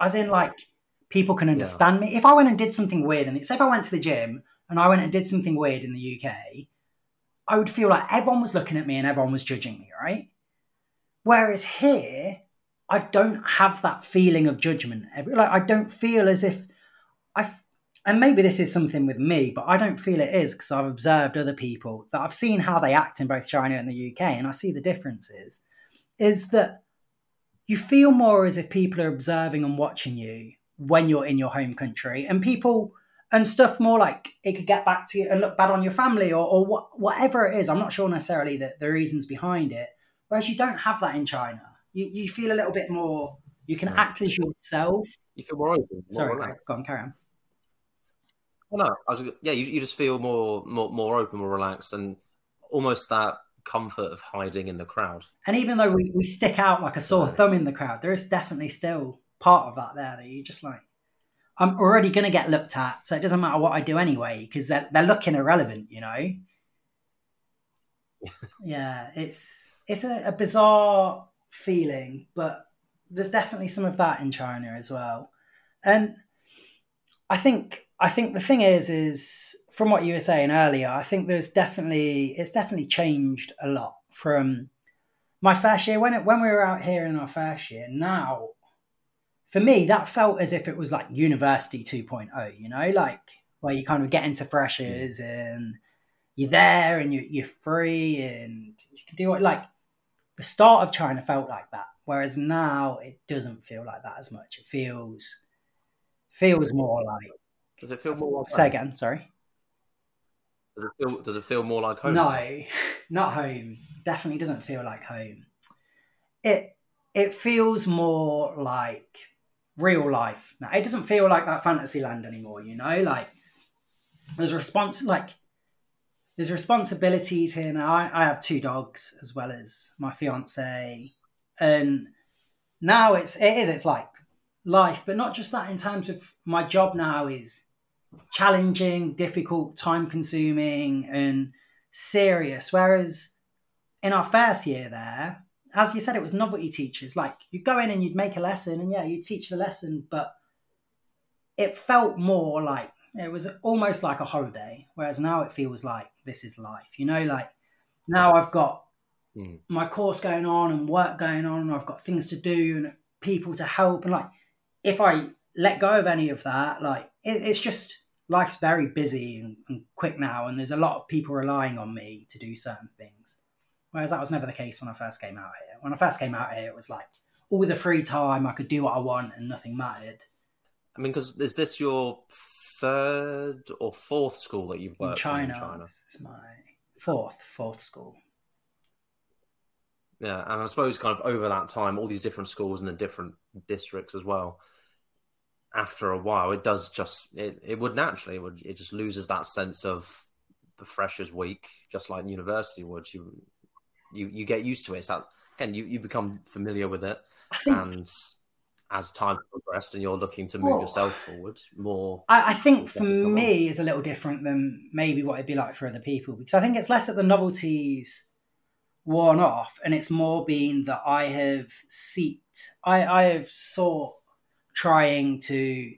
As in, like people can understand yeah. me. If I went and did something weird, and say if I went to the gym and I went and did something weird in the UK, I would feel like everyone was looking at me and everyone was judging me, right? Whereas here, I don't have that feeling of judgment. Like I don't feel as if I, and maybe this is something with me, but I don't feel it is because I've observed other people that I've seen how they act in both China and the UK, and I see the differences. Is that you feel more as if people are observing and watching you when you're in your home country, and people and stuff more like it could get back to you and look bad on your family or, or what, whatever it is. I'm not sure necessarily that the reasons behind it, Whereas you don't have that in China. You, you feel a little bit more, you can act as yourself. You feel more open. More Sorry, Greg, go on, carry on. Well, no, I was, yeah, you, you just feel more, more, more open, more relaxed, and almost that comfort of hiding in the crowd. And even though we, we stick out like a sore thumb in the crowd, there is definitely still part of that there that you just like, I'm already going to get looked at, so it doesn't matter what I do anyway because they're they're looking irrelevant, you know. yeah, it's it's a, a bizarre feeling, but there's definitely some of that in China as well, and I think I think the thing is is from what you were saying earlier, I think there's definitely it's definitely changed a lot from my first year when it, when we were out here in our first year. Now for me, that felt as if it was like university 2.0, you know, like where you kind of get into freshers and you're there and you, you're free and you can do it. Like the start of China felt like that, whereas now it doesn't feel like that as much. It feels feels more like. Does it feel more like? Say again. Sorry. Does it feel? Does it feel more like home? No, not home. Definitely doesn't feel like home. It it feels more like real life. Now it doesn't feel like that fantasy land anymore, you know, like there's response like there's responsibilities here now. I, I have two dogs as well as my fiance. And now it's it is it's like life, but not just that in terms of my job now is challenging, difficult, time consuming and serious. Whereas in our first year there, as you said, it was novelty teachers. Like you'd go in and you'd make a lesson, and yeah, you'd teach the lesson, but it felt more like it was almost like a holiday. Whereas now it feels like this is life. You know, like now I've got mm. my course going on and work going on, and I've got things to do and people to help. And like, if I let go of any of that, like it, it's just life's very busy and, and quick now, and there's a lot of people relying on me to do certain things. Whereas that was never the case when I first came out here. When I first came out here, it was like all the free time, I could do what I want and nothing mattered. I mean, because is this your third or fourth school that you've worked in China? In China? This is my fourth, fourth school. Yeah, and I suppose kind of over that time, all these different schools in the different districts as well. After a while, it does just it, it would naturally it would it just loses that sense of the freshers week, just like university would. You you you get used to it. It's that again, you you become familiar with it, and as time progressed, and you're looking to move well, yourself forward more. I, I think for me is a little different than maybe what it'd be like for other people because I think it's less that the novelties worn off, and it's more being that I have seeked, I I have sought trying to.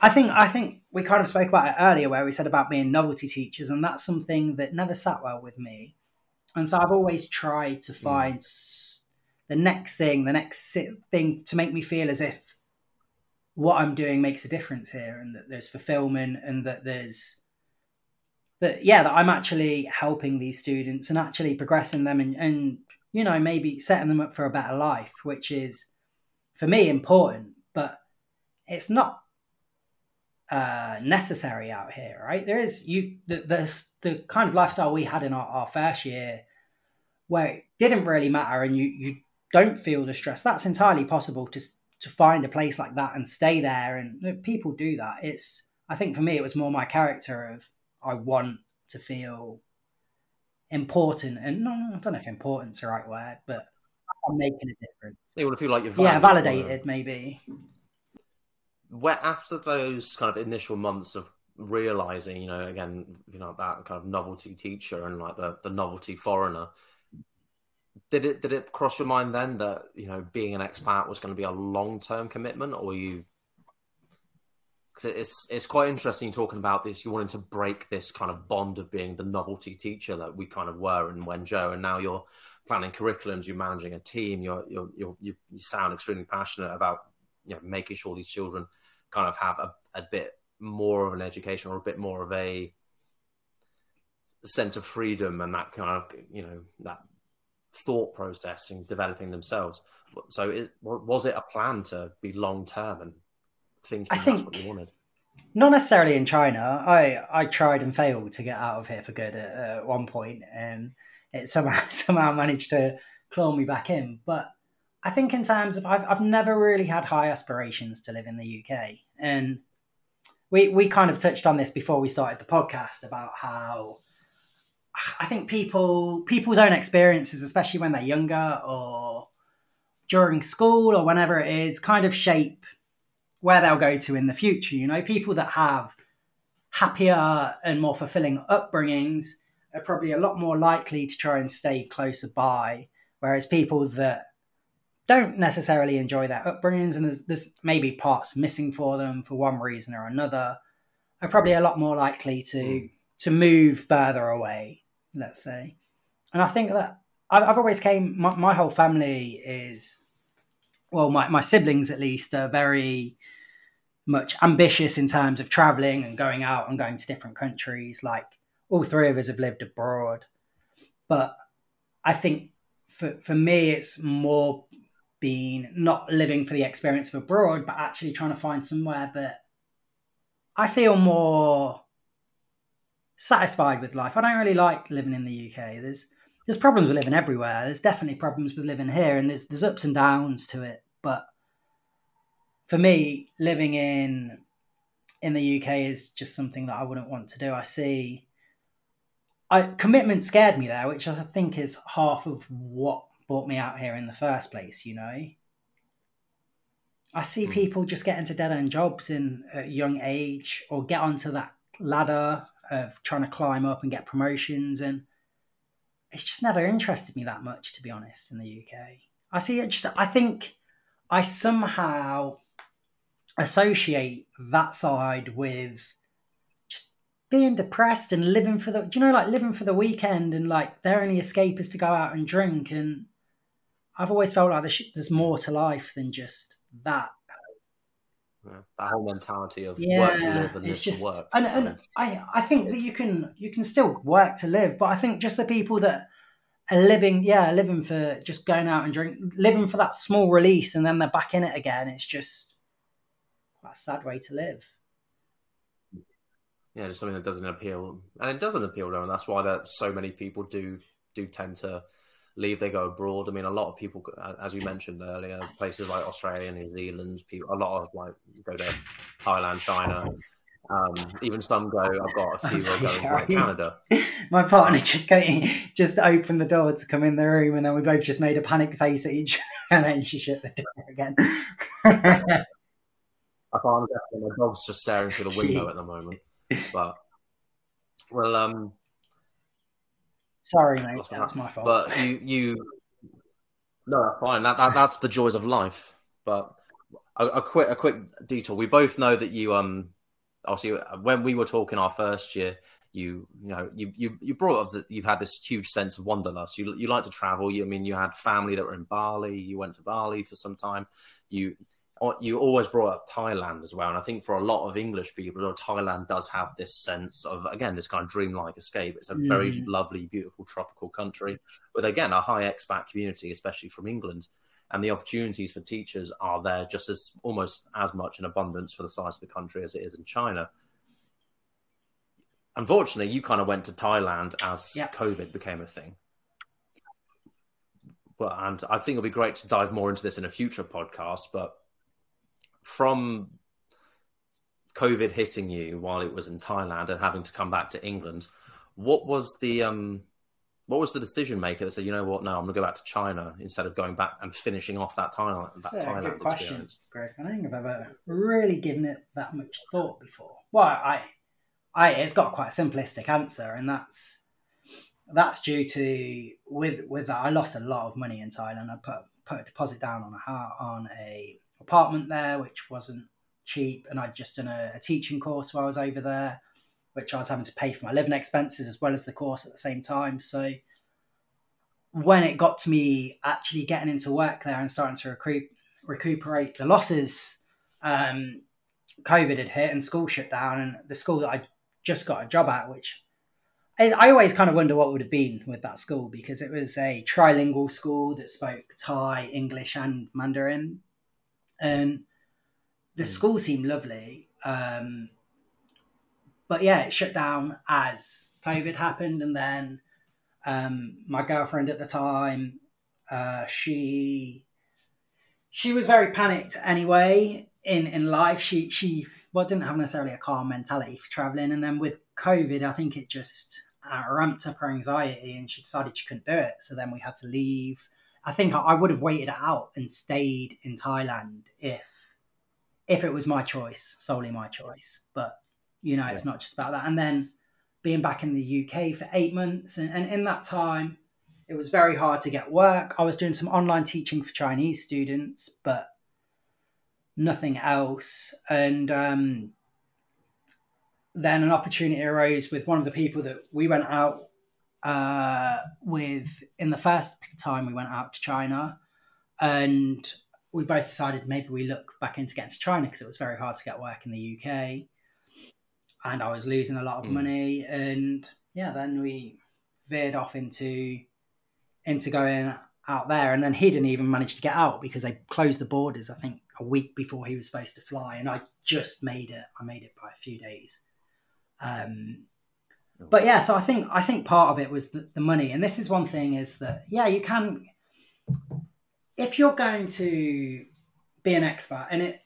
I think I think we kind of spoke about it earlier where we said about being novelty teachers, and that's something that never sat well with me. And so I've always tried to mm. find mm. the next thing, the next thing to make me feel as if what I'm doing makes a difference here and that there's fulfillment and that there's that yeah that I'm actually helping these students and actually progressing them and, and you know maybe setting them up for a better life which is for me important but it's not uh, necessary out here, right? There is you the, the the kind of lifestyle we had in our, our first year, where it didn't really matter, and you you don't feel the stress. That's entirely possible to to find a place like that and stay there, and people do that. It's I think for me it was more my character of I want to feel important, and no, I don't know if important's the right word, but I'm making a difference. You want to feel like you're yeah validated, maybe where after those kind of initial months of realizing, you know, again, you know, that kind of novelty teacher and like the, the novelty foreigner, did it did it cross your mind then that you know being an expat was going to be a long term commitment, or you? Because it's it's quite interesting talking about this. You wanted to break this kind of bond of being the novelty teacher that we kind of were in Wenzhou, and now you're planning curriculums, you're managing a team, you're, you're, you're you sound extremely passionate about you know making sure these children kind of have a, a bit more of an education or a bit more of a sense of freedom and that kind of you know that thought process and developing themselves. So, it, was it a plan to be long term and thinking I think, that's what you wanted? Not necessarily in China. I I tried and failed to get out of here for good at, at one point, and it somehow somehow managed to claw me back in. But I think in terms of I've I've never really had high aspirations to live in the UK, and we we kind of touched on this before we started the podcast about how I think people people's own experiences, especially when they're younger or during school or whenever it is, kind of shape where they'll go to in the future. You know, people that have happier and more fulfilling upbringings are probably a lot more likely to try and stay closer by, whereas people that don't necessarily enjoy their upbringings and there's, there's maybe parts missing for them for one reason or another are probably a lot more likely to mm. to move further away let's say. And i think that i've, I've always came my, my, whole family is well my, my siblings at least are very much ambitious in terms of traveling and going out and going to different countries. Like all three of us have lived abroad. But i think for, for me it's more been not living for the experience of abroad, but actually trying to find somewhere that I feel more satisfied with life. I don't really like living in the UK. There's there's problems with living everywhere. There's definitely problems with living here, and there's there's ups and downs to it. But for me, living in in the UK is just something that I wouldn't want to do. I see. I, commitment scared me there, which I think is half of what brought me out here in the first place, you know? I see mm. people just get into dead end jobs in a young age or get onto that ladder of trying to climb up and get promotions. And it's just never interested me that much, to be honest, in the UK. I see it just, I think I somehow associate that side with being depressed and living for the you know like living for the weekend and like their only escape is to go out and drink and I've always felt like there's, there's more to life than just that. Yeah, that whole mentality of yeah, work to live and it's just, work. And, and I, I think that you can you can still work to live, but I think just the people that are living, yeah, living for just going out and drink, living for that small release, and then they're back in it again. It's just quite a sad way to live. Yeah, just something that doesn't appeal, and it doesn't appeal to them. And that's why that so many people do do tend to leave, they go abroad. I mean, a lot of people, as you mentioned earlier, places like Australia, New Zealand, people, a lot of like go to Thailand, China. Um, even some go. I've got a few so going to Canada. My partner just going, just opened the door to come in the room, and then we both just made a panic face at each, and then she shut the door again. I can't. My dog's just staring through the window at the moment, but well, um, Sorry, mate. That's, my fault. But you, you, no, fine. That, that, that's the joys of life. But a, a, quick, a quick detour. We both know that you, um, obviously, when we were talking our first year, you, you know, you, you, you brought up that you had this huge sense of wanderlust. You, you like to travel. You, I mean, you had family that were in Bali. You went to Bali for some time. You, you always brought up Thailand as well, and I think for a lot of English people, Thailand does have this sense of again this kind of dreamlike escape. It's a mm. very lovely, beautiful tropical country with again a high expat community, especially from England, and the opportunities for teachers are there just as almost as much in abundance for the size of the country as it is in China. Unfortunately, you kind of went to Thailand as yep. COVID became a thing. Well, and I think it'll be great to dive more into this in a future podcast, but from COVID hitting you while it was in Thailand and having to come back to England, what was the um, what was the decision maker that said, you know what, no, I'm going to go back to China instead of going back and finishing off that Thailand that That's Thailand good question, experience? Greg. I don't think I've ever really given it that much thought before. Well, I, I, it's got quite a simplistic answer, and that's that's due to with with that I lost a lot of money in Thailand. I put put a deposit down on a on a apartment there, which wasn't cheap, and I'd just done a, a teaching course while I was over there, which I was having to pay for my living expenses as well as the course at the same time. So when it got to me actually getting into work there and starting to recoup, recuperate the losses, um, COVID had hit and school shut down, and the school that I just got a job at, which I always kind of wonder what would have been with that school because it was a trilingual school that spoke Thai, English, and Mandarin and the mm. school seemed lovely. Um, but yeah, it shut down as COVID happened, and then um, my girlfriend at the time Uh, she she was very panicked anyway in in life. She she well didn't have necessarily a calm mentality for traveling, and then with COVID, I think it just uh, ramped up her anxiety, and she decided she couldn't do it. So then we had to leave. I think I, I would have waited it out and stayed in Thailand if if it was my choice, solely my choice. But you know, it's not just about that. And then being back in the UK for eight months, and, and in that time, it was very hard to get work. I was doing some online teaching for Chinese students, but nothing else. And um, then an opportunity arose with one of the people that we went out uh, with in the first time we went out to China. And we both decided maybe we look back into getting to China because it was very hard to get work in the UK. And I was losing a lot of mm. money. And yeah, then we veered off into into going out there. And then he didn't even manage to get out because they closed the borders, I think, a week before he was supposed to fly. And I just made it. I made it by a few days. Um, but yeah, so I think I think part of it was the, the money, and this is one thing is that yeah, you can if you're going to be an expat, and it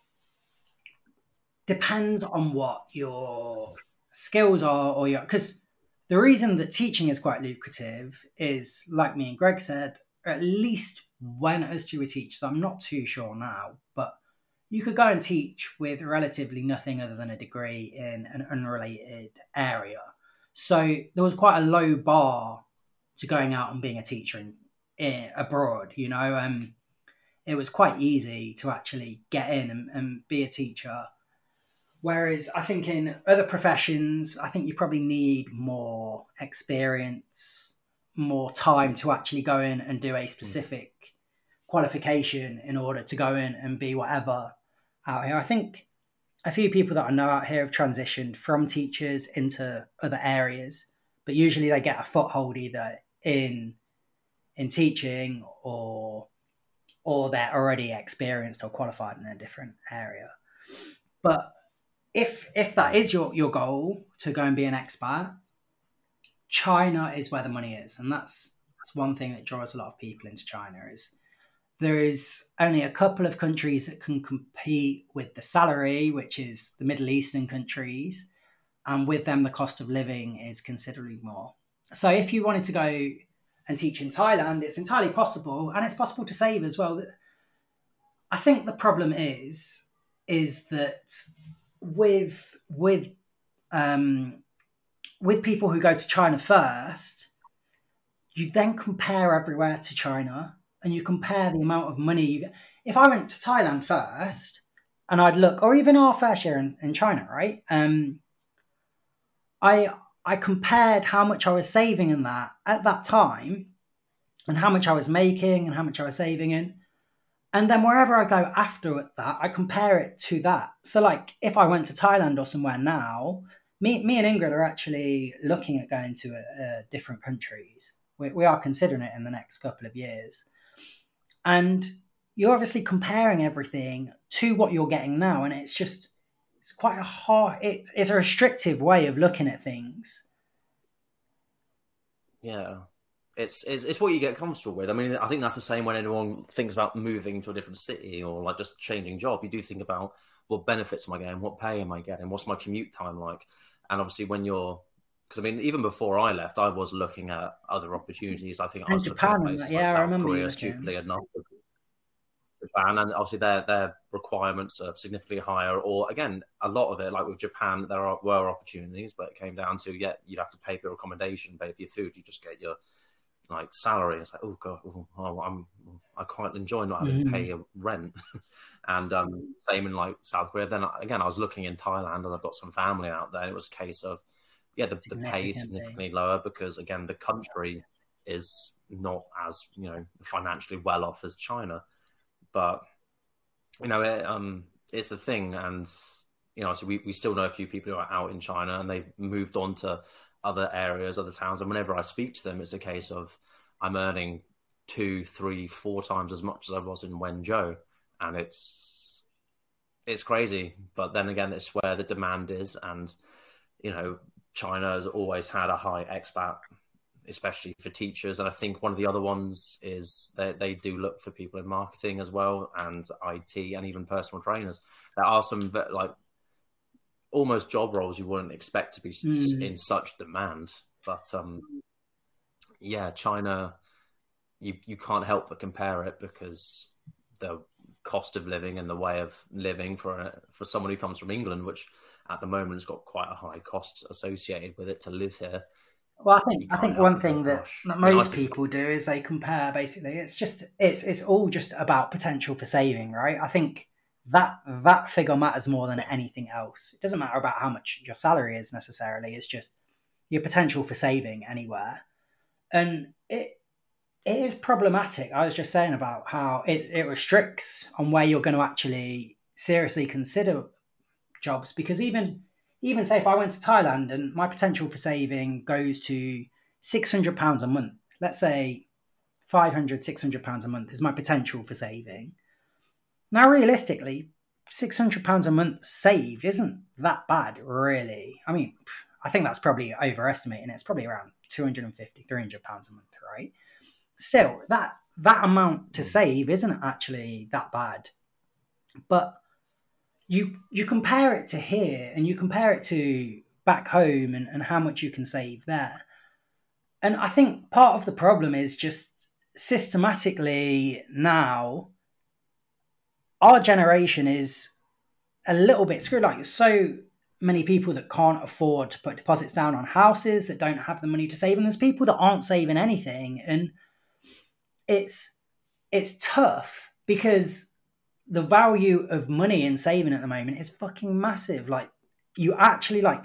depends on what your skills are or your because the reason that teaching is quite lucrative is like me and Greg said, at least when us two were teachers, I'm not too sure now, but you could go and teach with relatively nothing other than a degree in an unrelated area. So there was quite a low bar to going out and being a teacher in, in abroad. You know, um, it was quite easy to actually get in and, and be a teacher. Whereas I think in other professions, I think you probably need more experience, more time to actually go in and do a specific mm. qualification in order to go in and be whatever out here. I think a few people that I know out here have transitioned from teachers into other areas, but usually they get a foothold either in in teaching or or they're already experienced or qualified in a different area. But if if that is your your goal to go and be an expat, China is where the money is, and that's that's one thing that draws a lot of people into China is there is only a couple of countries that can compete with the salary, which is the Middle Eastern countries, and with them the cost of living is considerably more. So if you wanted to go and teach in Thailand, it's entirely possible, and it's possible to save as well. I think the problem is is that with with um, with people who go to China first, you then compare everywhere to China and you compare the amount of money you get. If I went to Thailand first and I'd look, or even our fair share in, in China, right? Um, I I compared how much I was saving in that at that time and how much I was making and how much I was saving in. And then wherever I go after that, I compare it to that. So, like, if I went to Thailand or somewhere now, me, me and Ingrid are actually looking at going to uh, different countries. We, we are considering it in the next couple of years. And you're obviously comparing everything to what you're getting now. And it's just, it's quite a hard, it, it's a restrictive way of looking at things. Yeah. It's, it's it's what you get comfortable with. I mean, I think that's the same when anyone thinks about moving to a different city or like just changing job. You do think about what benefits am I getting, what pay am I getting, what's my commute time like, and obviously when you're because I mean, even before I left, I was looking at other opportunities. I think I was Japan, looking at places yeah, like South Korea, stupidly enough. Japan, and obviously their their requirements are significantly higher. Or again, a lot of it, like with Japan, there are, were opportunities, but it came down to yeah, you'd have to pay for your accommodation, pay for your food. You just get your like salary. It's like oh god, oh, I'm I quite enjoy not having mm. to pay a rent. and um, same in like South Korea. Then again, I was looking in Thailand, and I've got some family out there. It was a case of yeah, the, the pay is significantly lower because again, the country is not as you know financially well off as China, but you know, it, um, it's a thing, and you know, so we, we still know a few people who are out in China and they've moved on to other areas, other towns, and whenever I speak to them, it's a case of I'm earning two, three, four times as much as I was in Wenzhou, and it's it's crazy. But then again, it's where the demand is, and you know, China has always had a high expat especially for teachers. And I think one of the other ones is they, they do look for people in marketing as well, and IT, and even personal trainers. There are some like almost job roles you wouldn't expect to be mm. in such demand. But um, yeah, China, you you can't help but compare it because the cost of living and the way of living for a, for someone who comes from England, which at the moment has got quite a high cost associated with it to live here. Well, I think I think one thing that, that most people do is they compare. Basically, it's just it's it's all just about potential for saving, right? I think that that figure matters more than anything else. It doesn't matter about how much your salary is necessarily. It's just your potential for saving anywhere, and it it is problematic. I was just saying about how it it restricts on where you're going to actually seriously consider jobs because even even say if I went to Thailand and my potential for saving goes to six hundred pounds a month, let's say 500 600 pounds a month is my potential for saving now, realistically, six hundred pounds a month saved isn't that bad, really. I mean, I think that's probably overestimating it. It's probably around 250, 300 pounds a month, right? Still, that that amount to hmm. save isn't actually that bad. But you you compare it to here and you compare it to back home and, and how much you can save there. And I think part of the problem is just systematically now our generation is a little bit screwed. Like there's so many people that can't afford to put deposits down on houses that don't have the money to save, and there's people that aren't saving anything, and it's it's tough because the value of money in saving at the moment is fucking massive. Like you actually like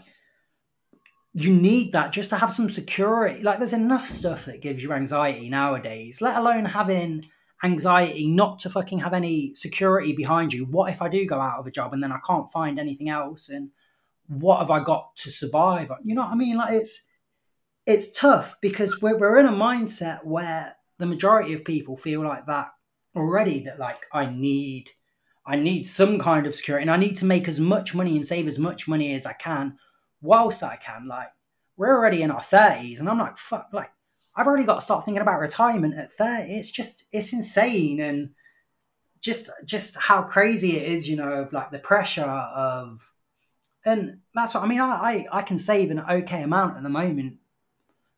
you need that just to have some security. Like there's enough stuff that gives you anxiety nowadays, let alone having anxiety not to fucking have any security behind you. What if I do go out of a job and then I can't find anything else? And what have I got to survive? You know what I mean? Like it's it's tough because we're we're in a mindset where the majority of people feel like that already. That like I need I need some kind of security and I need to make as much money and save as much money as I can whilst I can. Like we're already in our thirties, and I'm like, fuck, like I've already got to start thinking about retirement at 30. It's just, it's insane. And just, just how crazy it is, you know, like the pressure of, and that's what I mean. I, I, I can save an okay amount at the moment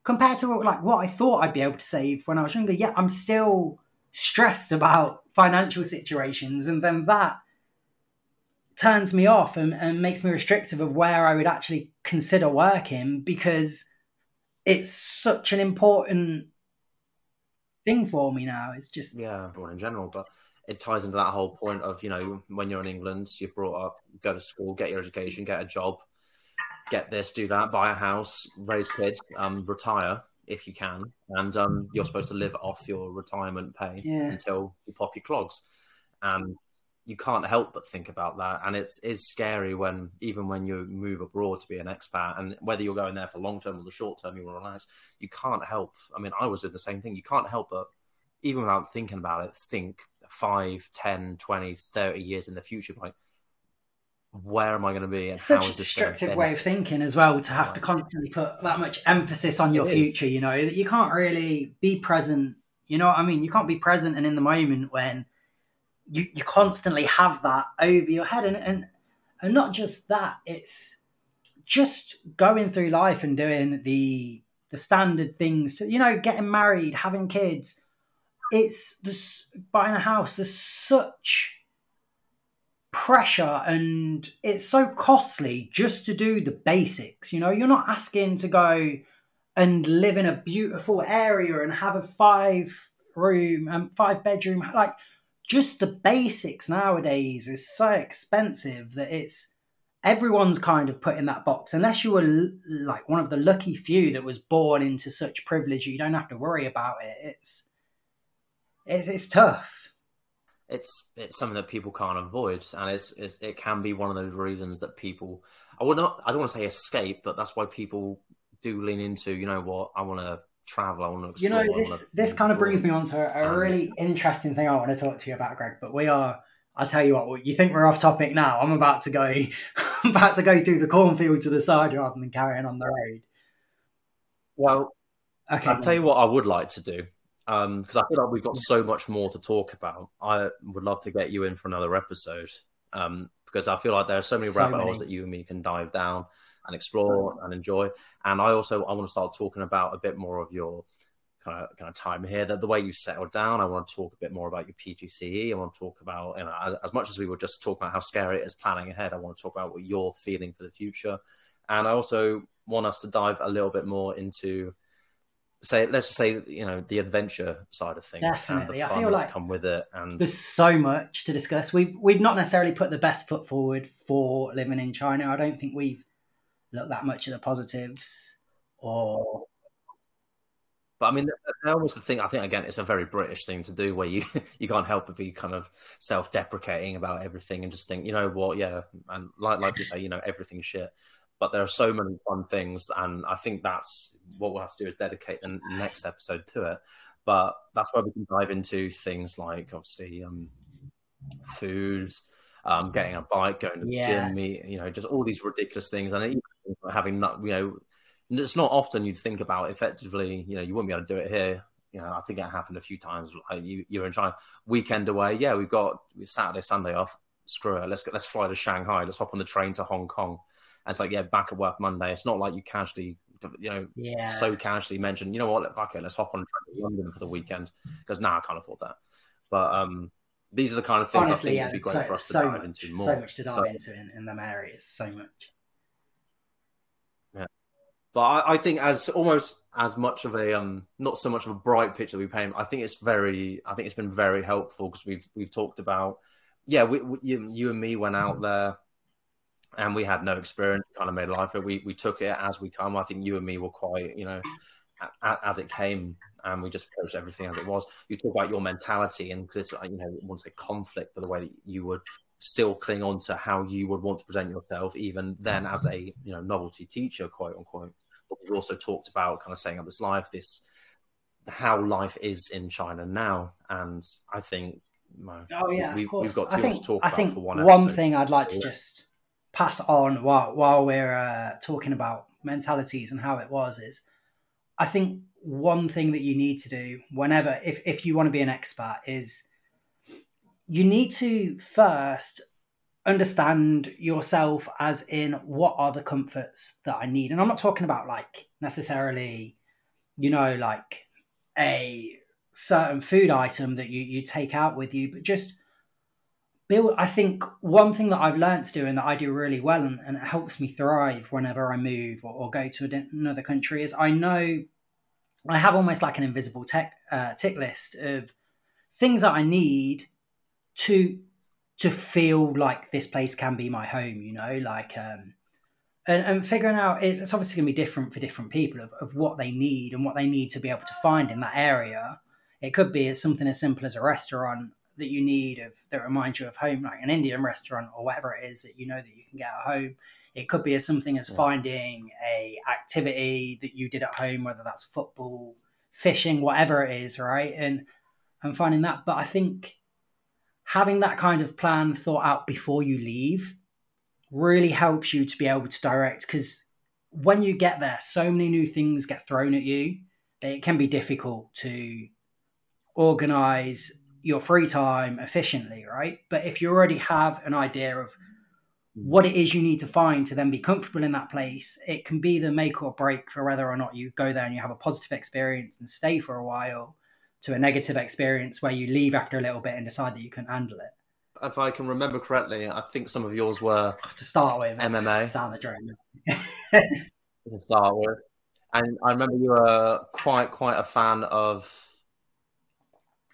compared to like what I thought I'd be able to save when I was younger. Yeah, I'm still stressed about financial situations. And then that turns me off and, and makes me restrictive of where I would actually consider working because it's such an important thing for me now. It's just yeah, everyone in general, but it ties into that whole point of you know when you're in England, you're brought up, go to school, get your education, get a job, get this, do that, buy a house, raise kids, um, retire if you can, and um, you're supposed to live off your retirement pay yeah. until you pop your clogs. And you can't help but think about that, and it is scary when even when you move abroad to be an expat, and whether you're going there for long term or the short term, you relax. You can't help. I mean, I was doing the same thing. You can't help but even without thinking about it, think 5, 10, 20, 30 years in the future, like where am I going to be? And Such a destructive way of thinking as well to have to constantly put that much emphasis on your future. You know that you can't really be present. You know what I mean? You can't be present and in the moment when you, you constantly have that over your head and, and and not just that it's just going through life and doing the the standard things to you know getting married having kids it's this buying a house there's such pressure and it's so costly just to do the basics you know? You're not asking to go and live in a beautiful area and have a five room and five bedroom like just the basics nowadays is so expensive that it's everyone's kind of put in that box unless you were like one of the lucky few that was born into such privilege you don't have to worry about it. It's it's, it's tough it's it's something that people can't avoid and it's, it's, it can be one of those reasons that people i would not i don't want to say escape but that's why people do lean into you know what i want to travel. I want to You know, this this kind of brings me on to a, a really interesting thing I want to talk to you about, Greg. But we are. I'll tell you what. You think we're off topic now? I'm about to go. I'm about to go through the cornfield to the side rather than carrying on the road. Well, Okay. I'll tell you what I would like to do because um, I feel like we've got so much more to talk about. I would love to get you in for another episode um, because I feel like there are so many so rabbit holes that you and me can dive down and explore so and enjoy. And I also I want to start talking about a bit more of your kind of kind of time here. That the way you settled down. I want to talk a bit more about your PGCE. I want to talk about you know as much as we were just talking about how scary it is planning ahead. I want to talk about what you're feeling for the future, and I also want us to dive a little bit more into say let's just say you know the adventure side of things Definitely. and the fun I feel like come with it and there's so much to discuss we've we've not necessarily put the best foot forward for living in china i don't think we've looked that much at the positives or but I mean, that was the thing. I think again, it's a very British thing to do, where you you can't help but be kind of self-deprecating about everything and just think, you know what, yeah, and like like you say, you know, everything's shit but there are so many fun things, and I think that's what we'll have to do is dedicate the next episode to it. But that's where we can dive into things like obviously um, food, um, getting a bike, going to the yeah. gym, you know, just all these ridiculous things, and having not, you know, it's not often you'd think about effectively, you know, you wouldn't be able to do it here. You know, I think it happened a few times. Like you, you're in China, weekend away. Yeah, we've got Saturday, Sunday off. Screw it. Let's go, let's fly to Shanghai. Let's hop on the train to Hong Kong and it's like, yeah, back at work Monday. It's not like you casually, you know, yeah. so casually mention, you know what, fuck it, let's hop on to London for the weekend because now nah, I can't afford that. But um, these are the kind of things Honestly, I think yeah, would be great so, for us to so dive much, into more. So much to dive so, into in, in them areas, so much. Yeah, but I, I, think as almost as much of a um, not so much of a bright picture we paint. I think it's very, I think it's been very helpful because we've we've talked about, yeah, we, we, you, you and me went out there and we had no experience. Kind of made life. We we took it as we come. I think you and me were quite, you know, as it came, and we just approached everything as it was. You talk about your mentality and this, uh, you know, I want to say conflict, but the way that you would still cling on to how you would want to present yourself, even then as a you know novelty teacher, quote unquote. But we also talked about kind of saying up this life, this how life is in China now, and I think. oh yeah, we, have got I think, to talk I about think for one. One thing I'd like to just pass on while while we're uh, talking about mentalities and how it was is I think one thing that you need to do whenever if, if you want to be an expat is you need to first understand yourself as in what are the comforts that I need. And I'm not talking about like necessarily, you know, like a certain food item that you, you take out with you, but just build i think one thing that i've learned to do and that i do really well and, and it helps me thrive whenever i move or, or, go to another country is i know i have almost like an invisible tech, uh, tick list of things that i need to to feel like this place can be my home you know like um and, and figuring out it's, it's obviously going to be different for different people of, of what they need and what they need to be able to find in that area. It could be something as simple as a restaurant that you need of that reminds you of home, like an Indian restaurant or whatever it is that you know that you can get at home. It could be as something as yeah. finding a activity that you did at home, whether that's football, fishing, whatever it is, right? And and finding that. But I think having that kind of plan thought out before you leave really helps you to be able to direct because when you get there, so many new things get thrown at you. It can be difficult to organize your free time efficiently, right? But if you already have an idea of what it is you need to find to then be comfortable in that place, it can be the make or break for whether or not you go there and you have a positive experience and stay for a while to a negative experience where you leave after a little bit and decide that you can handle it. If I can remember correctly, I think some of yours were to start with MMA down the drain. to start with, and I remember you were quite quite a fan of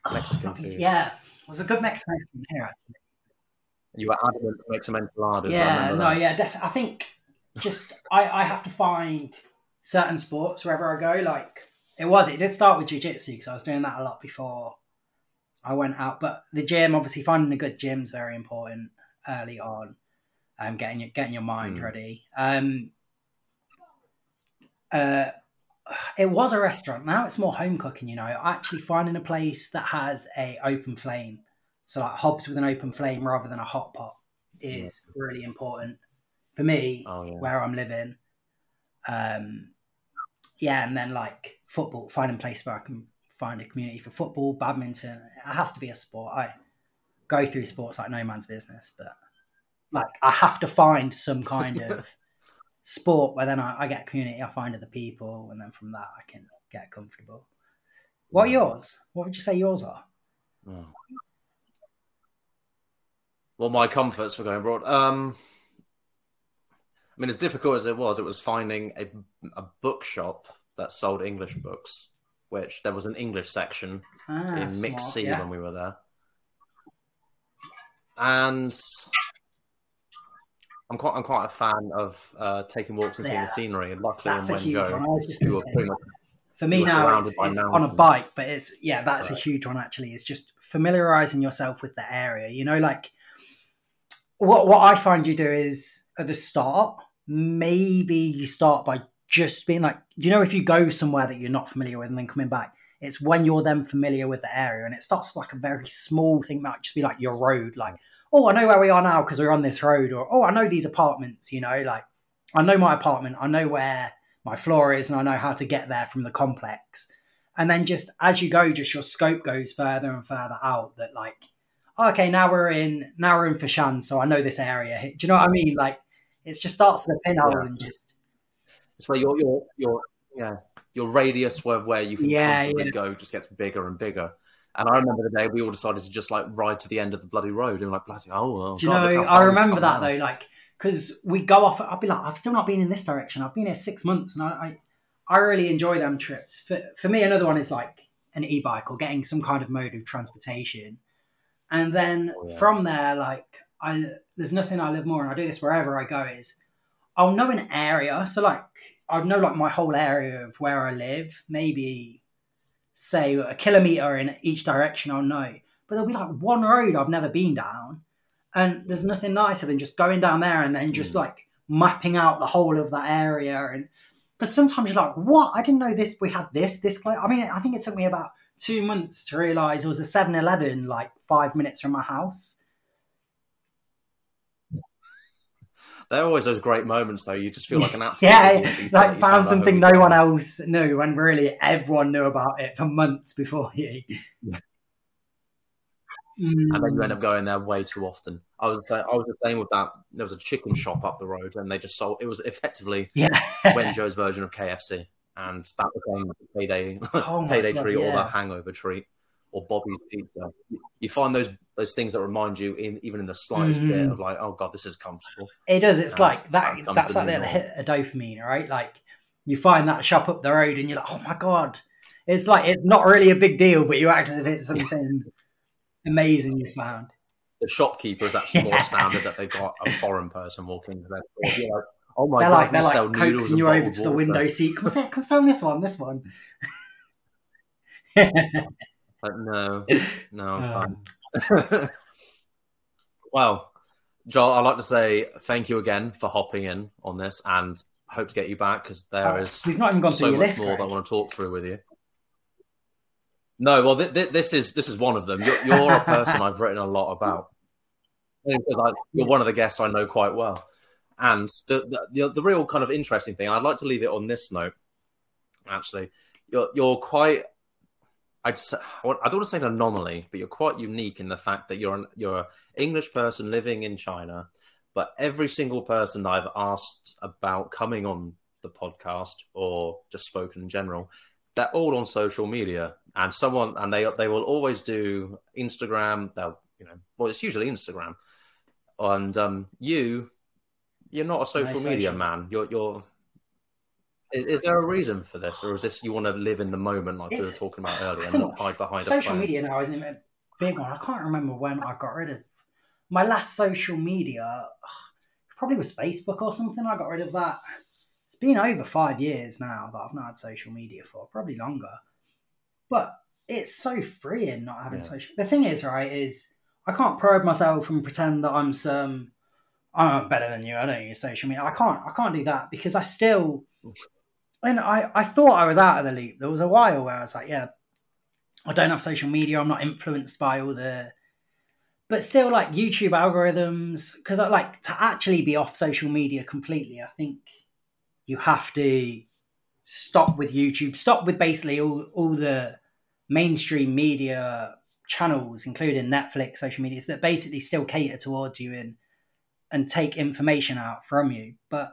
Mexican food. Yeah, it was a good Mexican food here. Actually. You were adamant to make some enchiladas. Yeah, no, that. yeah, definitely. I think just I, I have to find certain sports wherever I go. Like it was, it did start with jujitsu because I was doing that a lot before I went out. But the gym, obviously, finding a good gym is very important early on. Um, getting your getting your mind mm. ready. Um, uh, it was a restaurant. Now it's more home cooking. You know, actually finding a place that has a open flame, so like hobs with an open flame rather than a hot pot, is yeah. really important for me oh, yeah. where I'm living. Um, yeah, and then like football, finding a place where I can find a community for football, badminton. It has to be a sport. I go through sports like no man's business, but like I have to find some kind of sport where then I, I, get a community, I find other people, and then from that I can get comfortable. What are yours? What would you say yours are? Oh. Well, my comforts for going abroad. Um, I mean, as difficult as it was, it was finding a, a bookshop that sold English books, which there was an English section ah, in Mixed Sea yeah. when we were there. And I'm quite I'm quite a fan of uh, taking walks and seeing yeah, the scenery. And luckily, in Wenzhou, pretty much for me now it's, it's on a bike, but it's yeah, that's right. a huge one actually. It's just familiarizing yourself with the area. You know, like what what I find you do is at the start, maybe you start by just being like, you know, if you go somewhere that you're not familiar with and then coming back, it's when you're then familiar with the area and it starts with like a very small thing that might just be like your road, like oh, I know where we are now because we're on this road, or oh, I know these apartments, you know, like I know my apartment, I know where my floor is, and I know how to get there from the complex. And then just as you go, just your scope goes further and further out. That like, okay, now we're in now we're in Foshan, so I know this area. Do you know what I mean? Like, it just starts to pinhole yeah. and just. It's where your your your yeah your radius where where you can yeah, yeah. go just gets bigger and bigger. And I remember the day we all decided to just like ride to the end of the bloody road and like bloody oh well. Do you God, know? I remember that though, like because we go off. I'd be like, I've still not been in this direction. I've been here six months, and I, I, I really enjoy them trips. For for me, another one is like an e-bike or getting some kind of mode of transportation, and then oh, yeah. from there, like I, there's nothing I love more, and I do this wherever I go. Is I'll know an area, so like I know like my whole area of where I live, maybe say a kilometer in each direction, I'll know. But there'll be like one road I've never been down, and there's nothing nicer than just going down there and then just mm. like mapping out the whole of that area. And because sometimes you're like, what? I didn't know this. We had this this close. I mean, I think it took me about two months to realize it was a 7-Eleven like five minutes from my house. They're always those great moments, though. You just feel like an absolute yeah, like found something no one else knew, when really everyone knew about it for months before you. yeah. And then you end mm. up going there way too often. I was I was the same with that. There was a chicken shop up the road, and they just sold. It was effectively yeah. Wenzhou's version of KFC, and that became payday oh payday God, treat yeah. or the hangover treat or Bobby's Pizza. You find those those things that remind you, in even in the slightest mm. bit of like, oh god, this is comfortable. It does. It's uh, like that. That's like little hit of dopamine, right? Like you find that shop up the road, and you're like, oh my god. It's like it's not really a big deal, but you act as if it's something amazing you found. The shopkeeper is actually yeah. more astounded that they've got a foreign person walking into their store. Like, oh my they're god, like, they're like coaxing you over to the window seat. Come say, come sell this one, this one. No, no. Um. well, Joel, I'd like to say thank you again for hopping in on this, and hope to get you back because there oh, is we've not even gone so much list, more that I want to talk through with you. No, well, th- th- this is this is one of them. You're, you're a person I've written a lot about. You're one of the guests I know quite well, and the, the the real kind of interesting thing. I'd like to leave it on this note. Actually, you're you're quite I'd say, I don't want to say an anomaly, but you're quite unique in the fact that you're an you're an English person living in China. But every single person that I've asked about coming on the podcast or just spoken in general, they're all on social media, and someone and they they will always do Instagram. They'll you know, well, it's usually Instagram, and um, you you're not a social media man. You're you're is, is, there a reason for this, or is this you want to live in the moment like it's, we were talking about earlier and not hide behind social media now? Isn't a big one? I can't remember when I got rid of my last social media. Probably was Facebook or something. I got rid of that. It's been over five years now that I've not had social media for, probably longer. But it's so freeing not having yeah. social. The thing is, right, is I can't probe myself and pretend that I'm some. I'm better than you. I don't use social media. I can't. I can't do that because I still and I, I thought I was out of the loop. There was a while where I was like, yeah, I don't have social media. I'm not influenced by all the, but still like YouTube algorithms. Because I like to actually be off social media completely. I think you have to stop with YouTube, stop with basically all, all the mainstream media channels, including Netflix, social medias, that basically still cater towards you and and take information out from you. But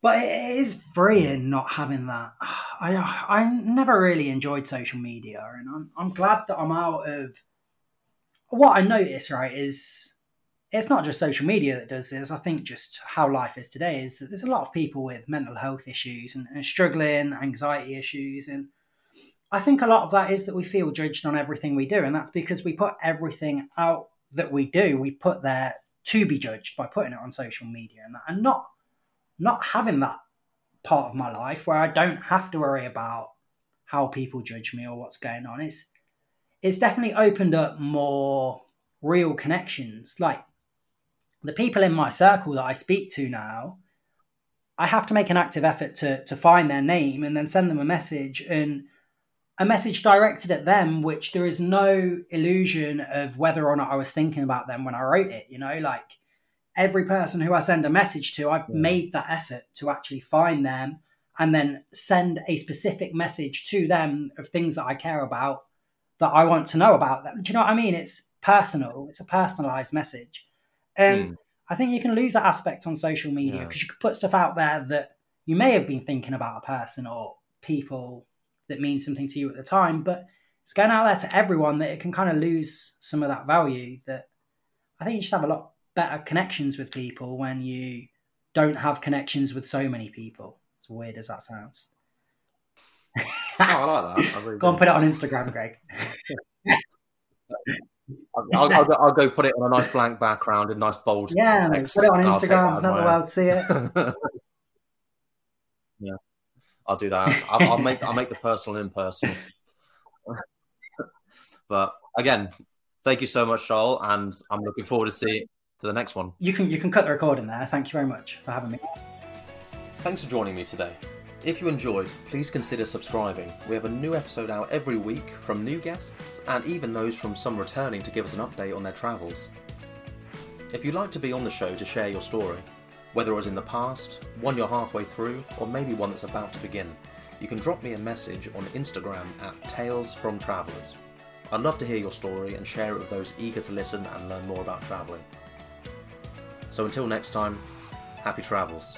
but it is freeing not having that. I I never really enjoyed social media, and I'm I'm glad that I'm out of. What I notice, right, is it's not just social media that does this. I think just how life is today is that there's a lot of people with mental health issues and, and struggling, anxiety issues, and I think a lot of that is that we feel judged on everything we do, and that's because we put everything out that we do, we put there to be judged by putting it on social media, and that, and not not having that part of my life where I don't have to worry about how people judge me or what's going on. It's it's definitely opened up more real connections. Like the people in my circle that I speak to now, I have to make an active effort to to find their name and then send them a message and a message directed at them, which there is no illusion of whether or not I was thinking about them when I wrote it. You know, like every person who I send a message to, I've yeah. made that effort to actually find them and then send a specific message to them of things that I care about that I want to know about them. Do you know what I mean? It's personal, it's a personalized message. And mm. I think you can lose that aspect on social media because yeah. you could put stuff out there that you may have been thinking about a person or people that mean something to you at the time, but it's going out there to everyone that it can kind of lose some of that value that I think you should have a lot better connections with people when you don't have connections with so many people. As weird as that sounds. oh, I like that. I really go and put it on Instagram, Greg. I'll, I'll, I'll, go put it on a nice blank background in nice bold. Yeah, text, put it on Instagram. Let the world see it. yeah, I'll do that. I'll, I'll, make I'll make the personal impersonal. but again, thank you so much, Charles, and I'm looking forward to see to the next one. You can you can cut the recording there. Thank you very much for having me. Thanks for joining me today. If you enjoyed, please consider subscribing. We have a new episode out every week from new guests and even those from some returning to give us an update on their travels. If you'd like to be on the show to share your story, whether it was in the past, one you're halfway through, or maybe one that's about to begin, you can drop me a message on Instagram at Tales from Travellers. I'd love to hear your story and share it with those eager to listen and learn more about travelling. So until next time, happy travels.